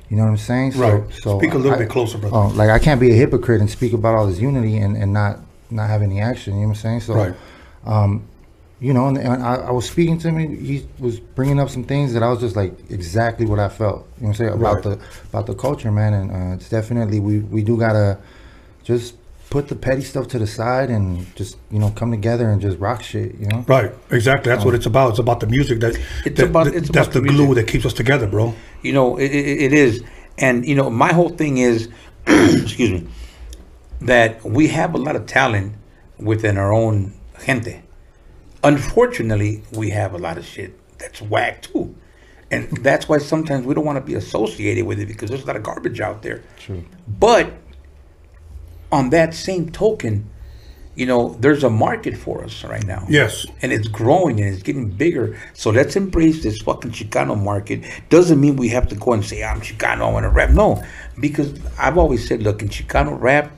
You know what I'm saying? So,
Right.
So
Speak a little
I-
bit closer, brother.
Oh, like I can't be a hypocrite and speak about all this unity and, and not not have any action. You know what I'm saying? So,
Right.
Um, you know, and, and I, I was speaking to him. and He was bringing up some things that I was just like exactly what I felt. You know what I'm saying about
Right.
the about the culture, man. And uh, it's definitely we we do gotta just put the petty stuff to the side and just you know come together and just rock shit. You know.
Right, exactly. That's what it's about. It's about the music that,
It's
that-
about- it's
that's
about
the
the
glue that keeps us together, bro.
You know, it, it, it is. And, you know, my whole thing is, excuse me, that we have a lot of talent within our own gente. Unfortunately, we have a lot of shit that's whack too. And that's why sometimes we don't want to be associated with it because there's a lot of garbage out there.
True.
But on that same token, you know, there's a market for us right now.
Yes.
And it's growing and it's getting bigger. So let's embrace this fucking Chicano market. Doesn't mean we have to go and say, I'm Chicano, I want to rap. No, because I've always said, look, in Chicano rap,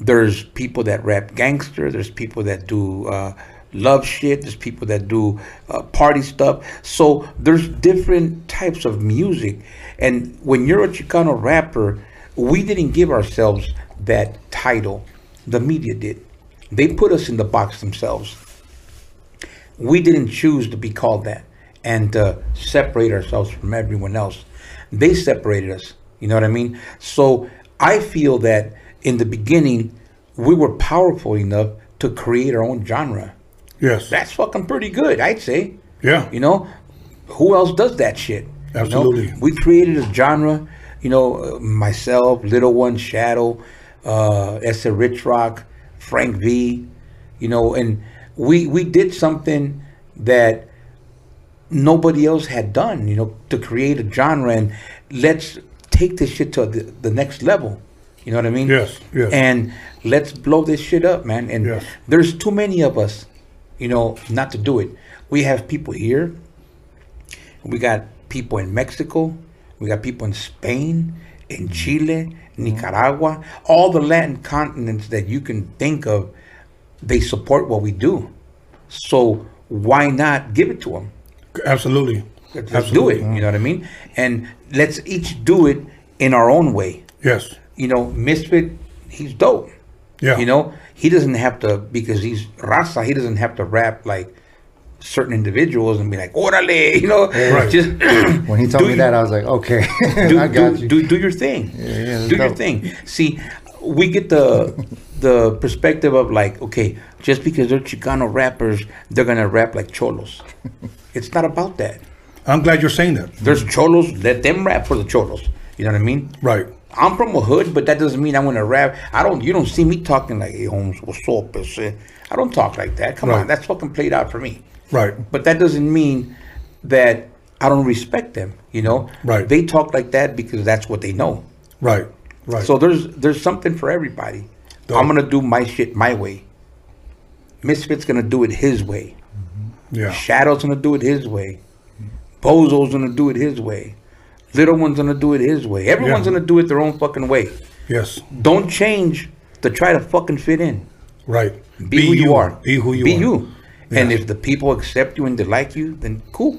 there's people that rap gangster, there's people that do uh, love shit, there's people that do uh, party stuff. So there's different types of music. And when you're a Chicano rapper, we didn't give ourselves that title. The media did. They put us in the box themselves. We didn't choose to be called that and uh, separate ourselves from everyone else. They separated us. You know what I mean? So I feel that in the beginning, we were powerful enough to create our own genre.
Yes.
That's fucking pretty good, I'd say.
yeah.
You know, who else does that shit? You know?
Absolutely.
We created a genre. You know, uh, myself, Little One, Shadow, uh, Essa Rich Rock, Frank V. You know, and we we did something that nobody else had done. You know, to create a genre and let's take this shit to the, the next level. You know what I mean?
Yes, yes.
And let's blow this shit up, man. And
Yes.
there's too many of us, you know, not to do it. We have people here. We got people in Mexico. We got people in Spain, in mm-hmm. Chile, Nicaragua, all the Latin continents that you can think of. They support what we do. So why not give it to them?
Absolutely.
Let's
Absolutely.
do it. You know what I mean? And let's each do it in our own way.
Yes.
You know, Misfit, he's dope.
Yeah.
You know, he doesn't have to because he's Raza. He doesn't have to rap like certain individuals and be like, "Orale," you know.
Right.
Just
When he told me
you-
that, I was like, okay,
do,
I got
do,
you.
do do your thing.
yeah, that's
do your thing. See, we get the the perspective of like, okay, just because they're Chicano rappers, they're gonna rap like cholos. It's not about that.
I'm glad you're saying that.
There's cholos. Let them rap for the cholos. You know what I mean?
Right.
I'm from a hood, but that doesn't mean I'm gonna rap. I don't. You don't see me talking like, "Hey, Holmes, what's up?" It's, uh, I don't talk like that. Come
Right.
on, that's fucking played out for me.
Right.
But that doesn't mean that I don't respect them. You know,
Right.
They talk like that because that's what they know.
Right. Right.
So there's there's something for everybody.
Dope.
I'm gonna do my shit my way. Misfit's gonna do it his way.
yeah.
Shadow's gonna do it his way. Bozo's gonna do it his way. Little one's gonna do it his way. Everyone's
Yeah.
gonna do it their own fucking way.
Yes.
Don't change to try to fucking fit in.
Right.
Be, who you, are.
Be who you
Be
are.
you. And
Yes.
if the people accept you and they like you, then cool.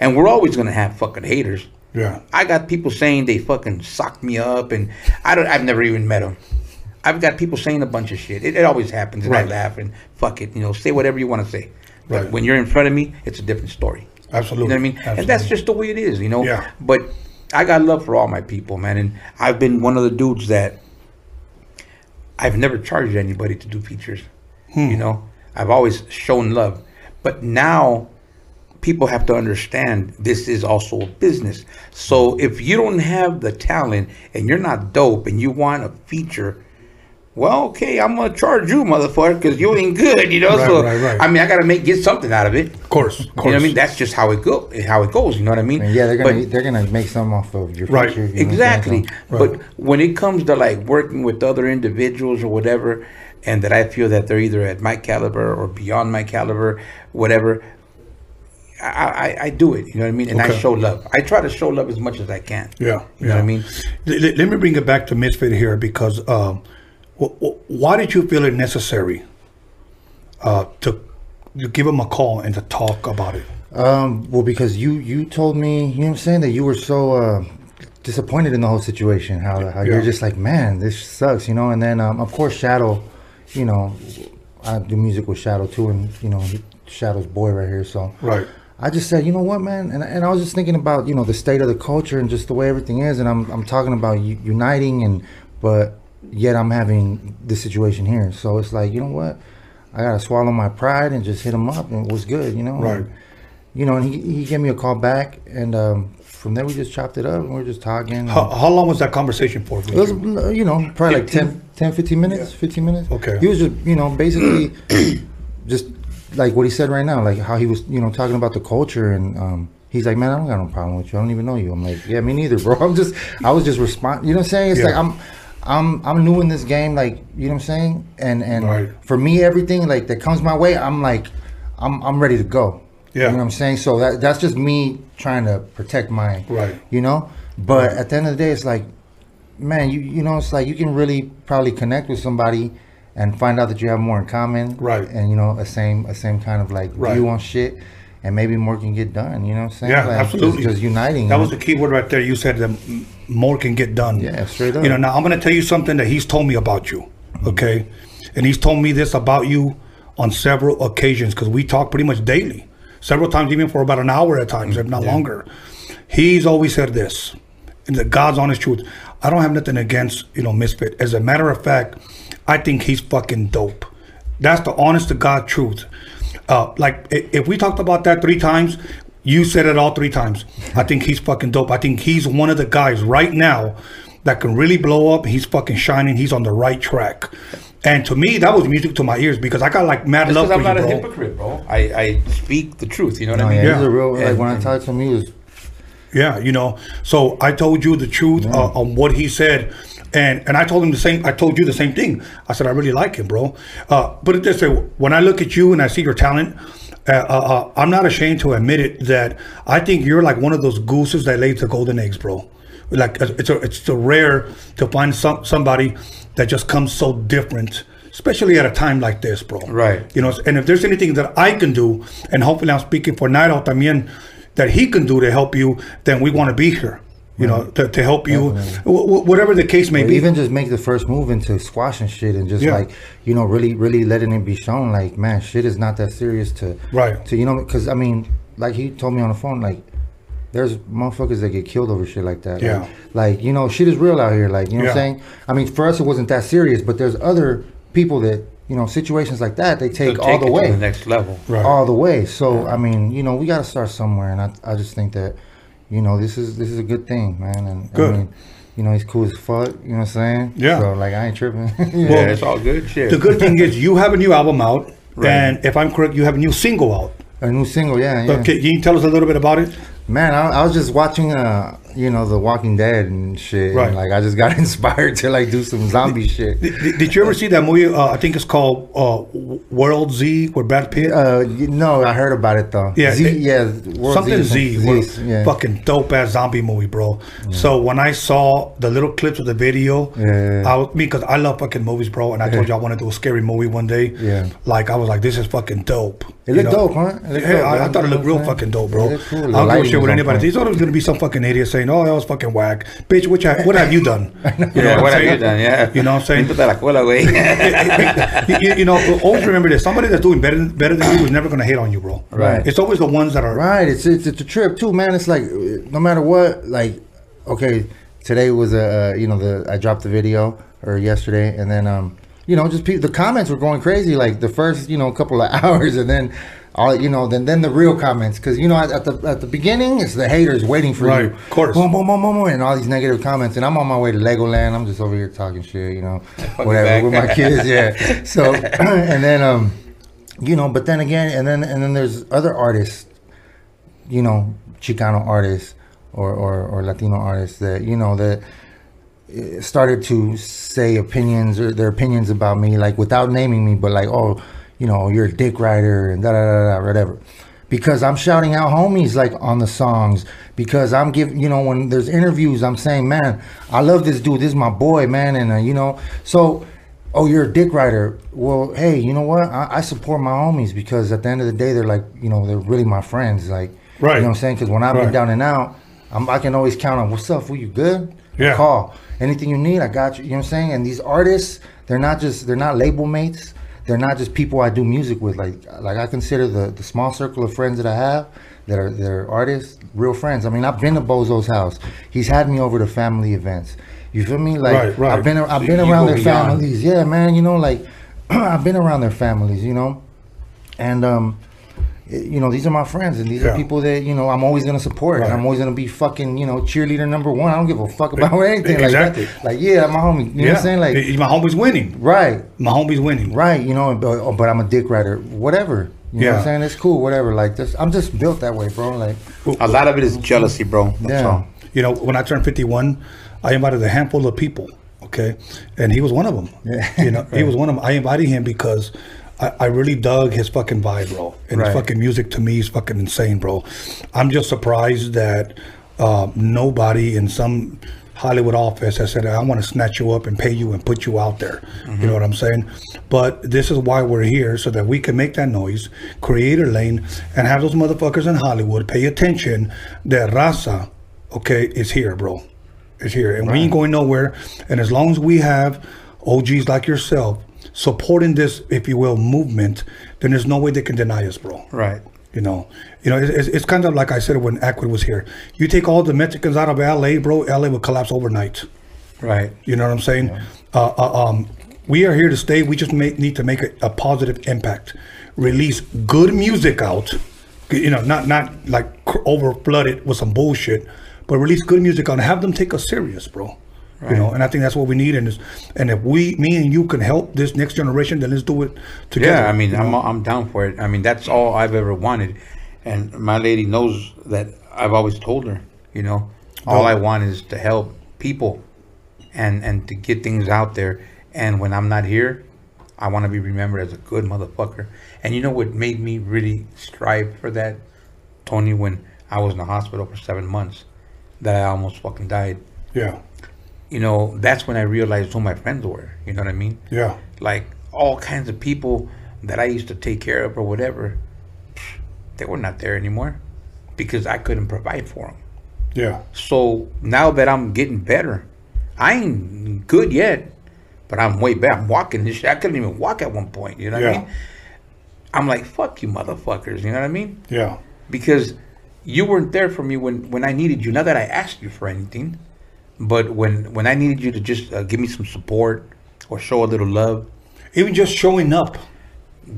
And we're always gonna have fucking haters.
Yeah.
I got people saying they fucking socked me up, and I don't. I've never even met them. I've got people saying a bunch of shit. It, it always happens, and
Right.
I laugh and fuck it. You know, say whatever you want to say. But
Right.
when you're in front of me, it's a different story.
Absolutely.
You know what I mean? And that's just the way it is, you know?
Yeah.
But I got love for all my people, man. And I've been one of the dudes that I've never charged anybody to do features.
Hmm.
You know? I've always shown love. But now people have to understand this is also a business. So if you don't have the talent and you're not dope and you want a feature, well, okay, I'm gonna charge you, motherfucker, because you ain't good, you know.
Right,
so
right, right.
I mean, I gotta make get something out of it.
Of course. Of course.
You know what I mean? That's just how it go, how it goes. You know what I mean?
And yeah, they're gonna
But-
they're gonna make some off of your
Right.
you know what I'm saying?
exactly. But when it comes to like working with other individuals or whatever, and that I feel that they're either at my caliber or beyond my caliber, whatever, I, I, I do it. You know what I mean? And I show love. I try to show love as much as I can.
Yeah.
You know what I mean?
Let, let- me bring it back to Misfit here because um, why did you feel it necessary uh, to, give him a call and to talk about it?
Um, well, because you you told me, you know what I'm saying, that you were so uh, disappointed in the whole situation. How how
Yeah.
you're just like, man, this sucks, you know. And then um, of course Shadow, you know, I do music with Shadow too, and you know, Shadow's boy right here. So
Right.
I just said, you know what, man, and, and I was just thinking about you know the state of the culture and just the way everything is, and I'm I'm talking about u- uniting and but yet I'm having this situation here. So it's like, you know what, I gotta swallow my pride and just hit him up, and it was good, you know.
Right.
And, you know, and he, he gave me a call back, and um, from there we just chopped it up, and we were just talking.
How, how long was that conversation for?
it was,
you?
know, probably like 10, 10 15 minutes, 15 minutes.
Okay.
He was just, you know, basically just like what he said right now, like how he was, you know, talking about the culture and um, he's like, man, I don't got no problem with you. I don't even know you. I'm like, yeah, me neither, bro. I'm just, I was just responding. You know what I'm saying? It's
Yeah.
like I'm, I'm, I'm new in this game. Like, you know what I'm saying? And and
Right.
for me, everything like that comes my way, I'm like, I'm, I'm ready to go.
Yeah.
You know what I'm saying? So that that's just me trying to protect my,
Right.
You know. But at the end of the day, it's like man, you you know, it's like you can really probably connect with somebody and find out that you have more in common,
Right.
And you know, a same a same kind of like
Right.
view on shit, and maybe more can get done. You know what I'm saying?
Yeah,
Like,
absolutely.
Just, just uniting.
That was the key word right there. You said that more can get done.
Yeah, straight up.
You know, now I'm going to tell you something that he's told me about you. Okay. And he's told me this about you on several occasions because we talk pretty much daily, several times, even for about an hour at times, if not longer. He's always said this, and the God's honest truth. I don't have nothing against, you know, Misfit. As a matter of fact, I think he's fucking dope. That's the honest to God truth. Uh, like if we talked about that three times, you said it all three times. I think he's fucking dope. I think he's one of the guys right now that can really blow up. He's fucking shining. He's on the right track. And to me, that was music to my ears because I got like mad
It's
love
because
for
I'm
you,
not a
bro.
hypocrite, bro. I, I speak the truth. You know what
No,
I mean?
yeah,
Yeah.
he's a real like
And-
when I
and-
talked to him, he was
Yeah, you know. So I told you the truth uh, on what he said, and and I told him the same. I told you the same thing. I said I really like him, bro. Uh, put it this way: when I look at you and I see your talent, uh, uh, uh, I'm not ashamed to admit it that I think you're like one of those gooses that lays the golden eggs, bro. Like it's a, it's so rare to find some somebody that just comes so different. Especially at a time like this, bro.
Right.
You know, and if there's anything that I can do, and hopefully I'm speaking for Nairo también, that he can do to help you, then we want to be here. You know, to, to help you, wh- whatever the case may
Or
be.
even just make the first move into squash and shit and just
Yeah.
like you know really really letting it be shown like man shit is not that serious to
Right.
to you know because i mean like he told me on the phone like there's motherfuckers that get killed over shit like that
Yeah.
like, like you know shit is real out here like you know what i'm saying i mean for us it wasn't that serious but there's other people that you know situations like that they take
They'll
all the way
the next level.
Right.
all the way. So I mean, you know, we got to start somewhere, and I, I just think that, you know, this is this is a good thing, man. And
Good.
I mean, you know, he's cool as fuck. You know what I'm saying?
Yeah.
So like, I ain't tripping.
Yeah,
know?
it's all good shit.
the good thing is you have a new album out,
Right.
and if I'm correct, you have a new single out.
a new single, yeah, yeah.
Okay, can you tell us a little bit about it?
Man, I, I was just watching, uh, you know, The Walking Dead and shit.
Right.
And, like, I just got inspired to like do some zombie shit.
Did, did- you ever see that movie? Uh, I think it's called uh, World Z with Brad Pitt.
Uh, no, I heard about it though.
Yeah,
Z,
it-
yeah, World
Something Z,
something. Z, yeah.
fucking dope ass zombie movie, bro. So when I saw the little clips of the video,
Yeah.
I was me because I love fucking movies, bro. And I told you I wanted to do a scary movie one day.
Yeah.
like I was like, this is fucking dope.
It
You
looked
know?
dope, huh? It looked
yeah,
dope,
I, I thought it looked real fucking dope, bro.
Cool.
I don't give a shit what anybody. They thought it was gonna be some fucking idiot saying, "Oh, that was fucking whack, bitch." Which I, what have you done? You
yeah,
I'm
what have you done? Yeah.
You know what I'm saying?
Pintate la cola, güey.
you, you- you know, always remember this: somebody that's doing better better than you is never gonna hate on you, bro.
Right.
It's always the ones that are
Right. It's, it's it's a trip too, man. It's like uh, no matter what, like okay, today was a uh, you know the I dropped the video or yesterday, and then um you know just people the comments were going crazy like the first you know couple of hours, and then all you know then then the real comments because you know at, at the at the beginning it's the haters waiting for you.
Right,
you,
of course.
boom boom boom boom boom, and all these negative comments, and I'm on my way to Legoland. I'm just over here talking shit, you know, whatever with my kids, yeah. So and then um you know, but then again, and then and then there's other artists you know, Chicano artists or, or, or Latino artists that, you know, that eh, started to say opinions or their opinions about me, like without naming me, but like, oh, you know, you're a dick rider and da da da da, whatever. Because I'm shouting out homies like on the songs. Because I'm giving, you know, when there's interviews, I'm saying, man, I love this dude. This is my boy, man. And, uh, you know, so oh, you're a dick rider. Well, hey, you know what? I, I support my homies because at the end of the day, they're like, you know, they're really my friends. Like,
Right.
You know what I'm saying? Because when I've
Right.
been down and out, I'm, I can always count on. What's up? Were you good?
Yeah.
Call anything you need. I got you. You know what I'm saying? And these artists, they're not just they're not label mates. They're not just people I do music with. Like like I consider the the small circle of friends that I have that are that are artists, real friends. I mean, I've been to Bozo's house. He's had me over to family events. You feel me? Like
Right, right.
I've been I've been
you
around their
beyond.
families. Yeah, man. You know, like I've been around their families. You know, and um, you know, these are my friends, and these
Yeah.
are people that you know I'm always gonna support, and
Right.
I'm always gonna be fucking you know cheerleader number one. I don't give a fuck about anything
Exactly.
like that. Like yeah, my homie. You know what I'm saying? Like
Y- my homie's winning.
right,
My homie's winning.
right. You know, but, but I'm a dick rider. Whatever. You know what I'm saying? It's cool. Whatever. Like this, I'm just built that way, bro. Like
A lot of it is jealousy, bro. That's
Yeah.
all.
You know, when I turned 51, I invited a handful of people. Okay, and he was one of them.
Yeah.
You know, he was one of them. I invited him because I, I really dug his fucking vibe, bro. And
Right.
his fucking music to me is fucking insane, bro. I'm just surprised that uh, nobody in some Hollywood office has said, "I want to snatch you up and pay you and put you out there." You know what I'm saying? But this is why we're here, so that we can make that noise, create a lane, and have those motherfuckers in Hollywood pay attention that Raza, okay, is here, bro. Is here, and we ain't going nowhere. And as long as we have OGs like yourself supporting this, if you will, movement, then there's no way they can deny us, bro.
Right.
You know, you know, it's, it's, kind of like I said when Akwid was here. You take all the Mexicans out of LA, bro, LA will collapse overnight.
Right.
You know what I'm saying? Uh, uh, um, we are here to stay. We just make, need to make a, a positive impact. Release good music out. You know, not not like over flooded with some bullshit, but release good music out and have them take us serious, bro. You know, and I think that's what we need. And and if we, me and you, can help this next generation, then let's do it together.
Yeah, I mean, I'm
know?
I'm down for it. I mean, that's all I've ever wanted, and my lady knows that I've always told her. You know, all
Oh.
I want is to help people, and and to get things out there. And when I'm not here, I want to be remembered as a good motherfucker. And you know what made me really strive for that, Tony? When I was in the hospital for seven months, that I almost fucking died.
yeah,
You know, that's when I realized who my friends were. You know what I mean?
yeah,
like all kinds of people that I used to take care of or whatever, they were not there anymore because I couldn't provide for them.
yeah,
So now that I'm getting better, I ain't good yet, but I'm way better. I'm walking this shit. I couldn't even walk at one point. You know what I
Yeah.
mean? I'm like, fuck you, motherfuckers. You know what I mean?
yeah,
Because you weren't there for me when when I needed you. Not that I asked you for anything, but when when I needed you to just uh, give me some support or show a little love,
even just showing up.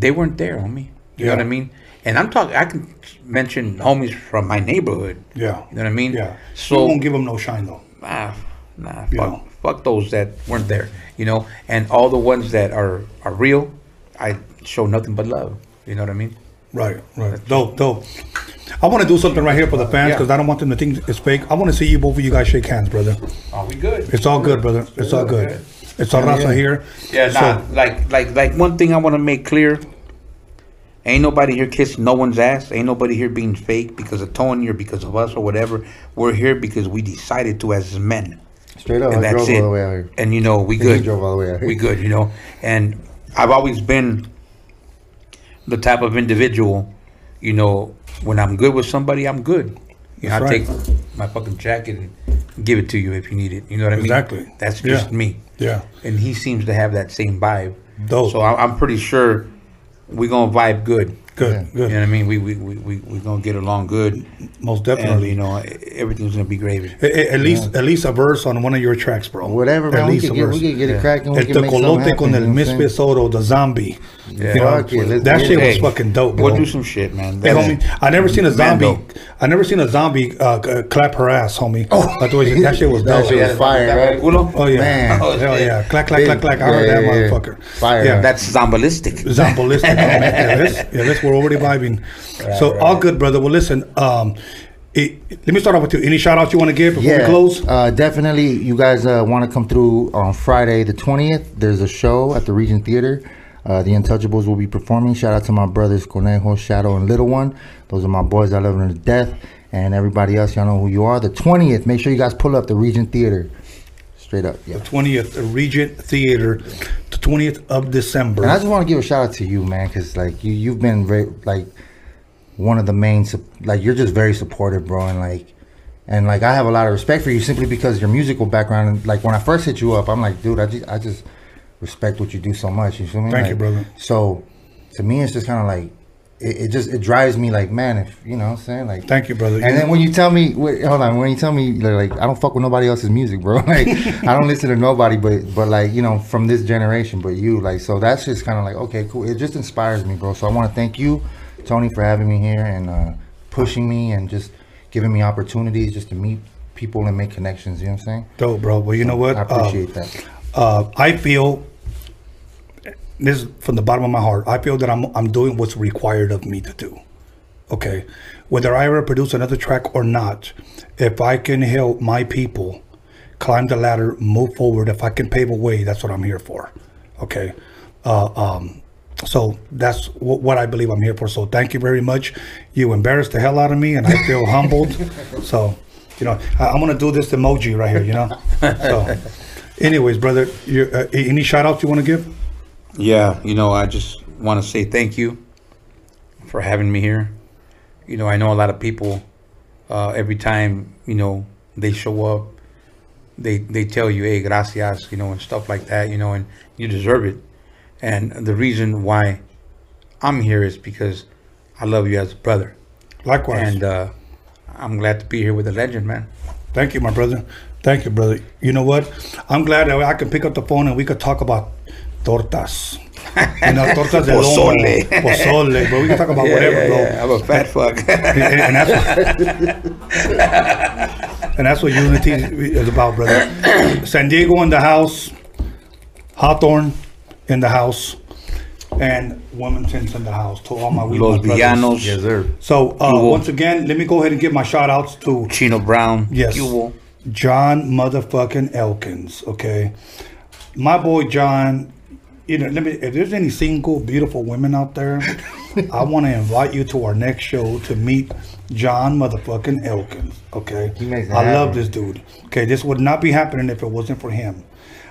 they weren't there, homie. You know what I mean? And I'm talking. I can mention homies from my neighborhood.
Yeah,
You know what I mean?
yeah.
So
we won't give them no shine though.
ah, nah,
You
fuck,
know.
fuck those that weren't there. You know, and all the ones that are are real, I show nothing but love. You know what I mean?
Right, right. Dope, dope. I want to do something right here for the fans
Yeah.
because I don't want them to think it's fake. I want to see you both of you guys shake hands, brother.
Are we good?
It's all good, brother. It's all good. It's all raza here.
Yeah,
So-
nah. like, like, like one thing I want to make clear: ain't nobody here kissing no one's ass. Ain't nobody here being fake because of Tony or because of us or whatever. We're here because we decided to as men.
straight up,
and
I
that's
drove
it.
all the way out here.
And you know, we good.
drove all the way out here.
We good, you know. And I've always been the type of individual, you know, when I'm good with somebody, I'm good. You know, I
right.
take my fucking jacket and give it to you if you need it. You know what I mean?
Exactly.
That's just
Yeah.
me.
Yeah.
And he seems to have that same vibe.
Dope.
So I- I'm pretty sure we're gonna vibe good.
Good,
Yeah.
You know what I mean? We we we we we're gonna get along good,
Most
and
definitely.
you know everything's gonna be gravy.
A- a- at least, at least a verse on one of your tracks, bro.
Whatever,
At
man. We
least
could
a
get,
verse.
we could get
Yeah.
it cracking. We
El
can
Tecolote con el
know what I'm
Misfit
saying?
Soto, the zombie.
Yeah.
You know,
Fuck it, let's
that
do
shit
it.
was
Hey,
fucking dope, bro.
We'll do some shit, man.
Hey,
That's-
homie, I never seen a zombie.
Mando.
I never seen a zombie uh, uh, clap her ass, homie. Oh, That's what that shit was
That
dope.
shit was fire, right?
Uno?
Oh yeah,
Man.
hell
Oh, shit.
yeah, clack clack clack clack. I heard
Yeah,
that
yeah, yeah.
motherfucker.
Fire.
Yeah,
That's zombalistic.
Zambolistic. yeah, this, yeah, this, we're already vibing. so all good, brother. Well, listen. Um, it, let me start off with you. Any shout outs you want to give before we close?
Uh, definitely, you guys uh, want to come through on Friday the 20th. There's a show at the Regent Theater. Uh, the Untouchables will be performing. Shout out to my brothers Conejo, Shadow, and Little One. Those are my boys. I love them to death. And everybody else, y'all know who you are. The 20th, make sure you guys pull up the Regent Theater. Straight up, yeah.
Twentieth the Regent Theater, the twentieth of December.
And I just want to give a shout out to you, man, because like you, you've been very like one of the main, like you're just very supportive, bro, and like And like I have a lot of respect for you simply because your musical background. And like when I first hit you up, I'm like, dude, I just I just respect what you do so much. You feel me?
Thank
Like,
you, brother.
So to me, it's just kind of like it, it just it drives me like, man, if you know what I'm saying, like.
Thank you, brother.
And then when you tell me, wait, hold on, when you tell me like, I don't fuck with nobody else's music, bro. Like I don't listen to nobody, but but like you know from this generation, but you like so that's just kind of like okay, cool. It just inspires me, bro. So I want to thank you, Tony, for having me here and uh, pushing me and just giving me opportunities just to meet people and make connections. You know what I'm saying?
Dope, bro. Well, you know what?
I
Um,
appreciate that.
uh, I feel this is from the bottom of my heart. I feel that I'm I'm doing what's required of me to do. Okay, whether I ever produce another track or not, if I can help my people climb the ladder, move forward, if I can pave a way, that's what I'm here for. Okay, uh, um, so that's w- what I believe I'm here for. So thank you very much. You embarrassed the hell out of me, and I feel humbled. So, you know, I, I'm gonna do this emoji right here. You know. So, anyways, brother, you, uh, any shout outs you want to give?
Yeah, you know, I just want to say thank you for having me here. You know, I know a lot of people. Uh, every time you know they show up, they they tell you, "Hey, gracias," you know, and stuff like that. You know, and you deserve it. And the reason why I'm here is because I love you as a brother,
Likewise.
and uh, I'm glad to be here with the legend, man.
Thank you, my brother. Thank you, brother. You know what? I'm glad that I can pick up the phone and we could talk about tortas. You know, tortas de lomo,
Pozole.
pozole, bro. We can talk about whatever, bro.
I'm a fat fuck.
and, and that's and that's what unity is about, brother. San Diego in the house, Hawthorne in the house, and Wilmington's in the house. To all my
Los
Weedman brothers.
Villanos,
Yes, sir.
So uh, once again, let me go ahead and give my shout outs to
Chino Brown,
Yes.
Cubo.
John motherfucking Elkins, okay? My boy John, you know, let me if there's any single beautiful women out there, I want to invite you to our next show to meet John motherfucking Elkins, okay?
He makes it
I love this dude. Okay, this would not be happening if it wasn't for him.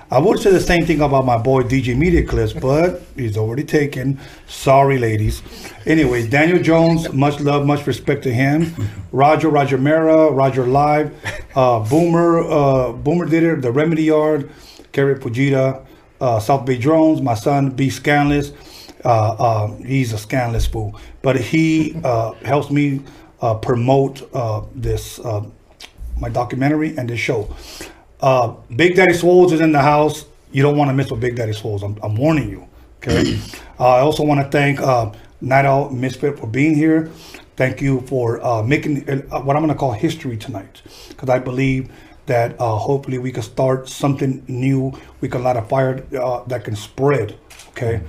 I would say the same thing about my boy DJ Media Clips, but he's already taken. Sorry, ladies. Anyways, Daniel Jones, much love, much respect to him. Roger, Roger Mera, Roger Live, uh, Boomer, uh, Boomer did it, The Remedy Yard, Kerry Fujita, uh, South Bay Drones, my son B Scanless. Uh, uh, he's a scanless fool, but he uh, helps me uh, promote uh, this uh, my documentary and this show. Big Daddy Swoles is in the house. You don't want to miss with Big Daddy Swoles. I'm, I'm warning you. Okay. I also want to thank Night Owl Misfit for being here. Thank you for making what I'm going to call history tonight, because I believe that uh, hopefully we can start something new. We can light a fire uh, that can spread. Okay,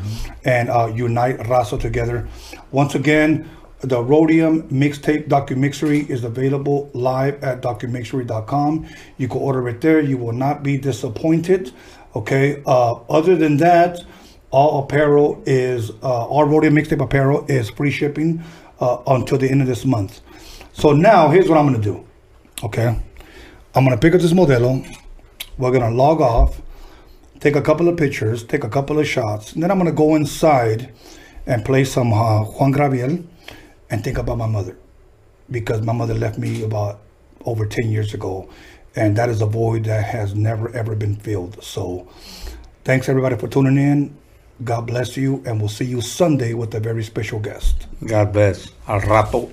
and uh, unite Raza together. Once again, the Roadium mixtape documixery is available live at documixery.com. You can order it there. You will not be disappointed. Okay. Uh, other than that, all apparel is uh, all Roadium mixtape apparel is free shipping uh, until the end of this month. So now here's what I'm gonna do. Okay, I'm gonna pick up this Modelo. We're gonna log off take a couple of pictures, take a couple of shots, and then I'm gonna go inside and play some uh, Juan Gabriel and think about my mother because my mother left me about over 10 years ago, and that is a void that has never ever been filled. So, thanks everybody for tuning in. God bless you, and we'll see you Sunday with a very special guest.
God bless. Al rato.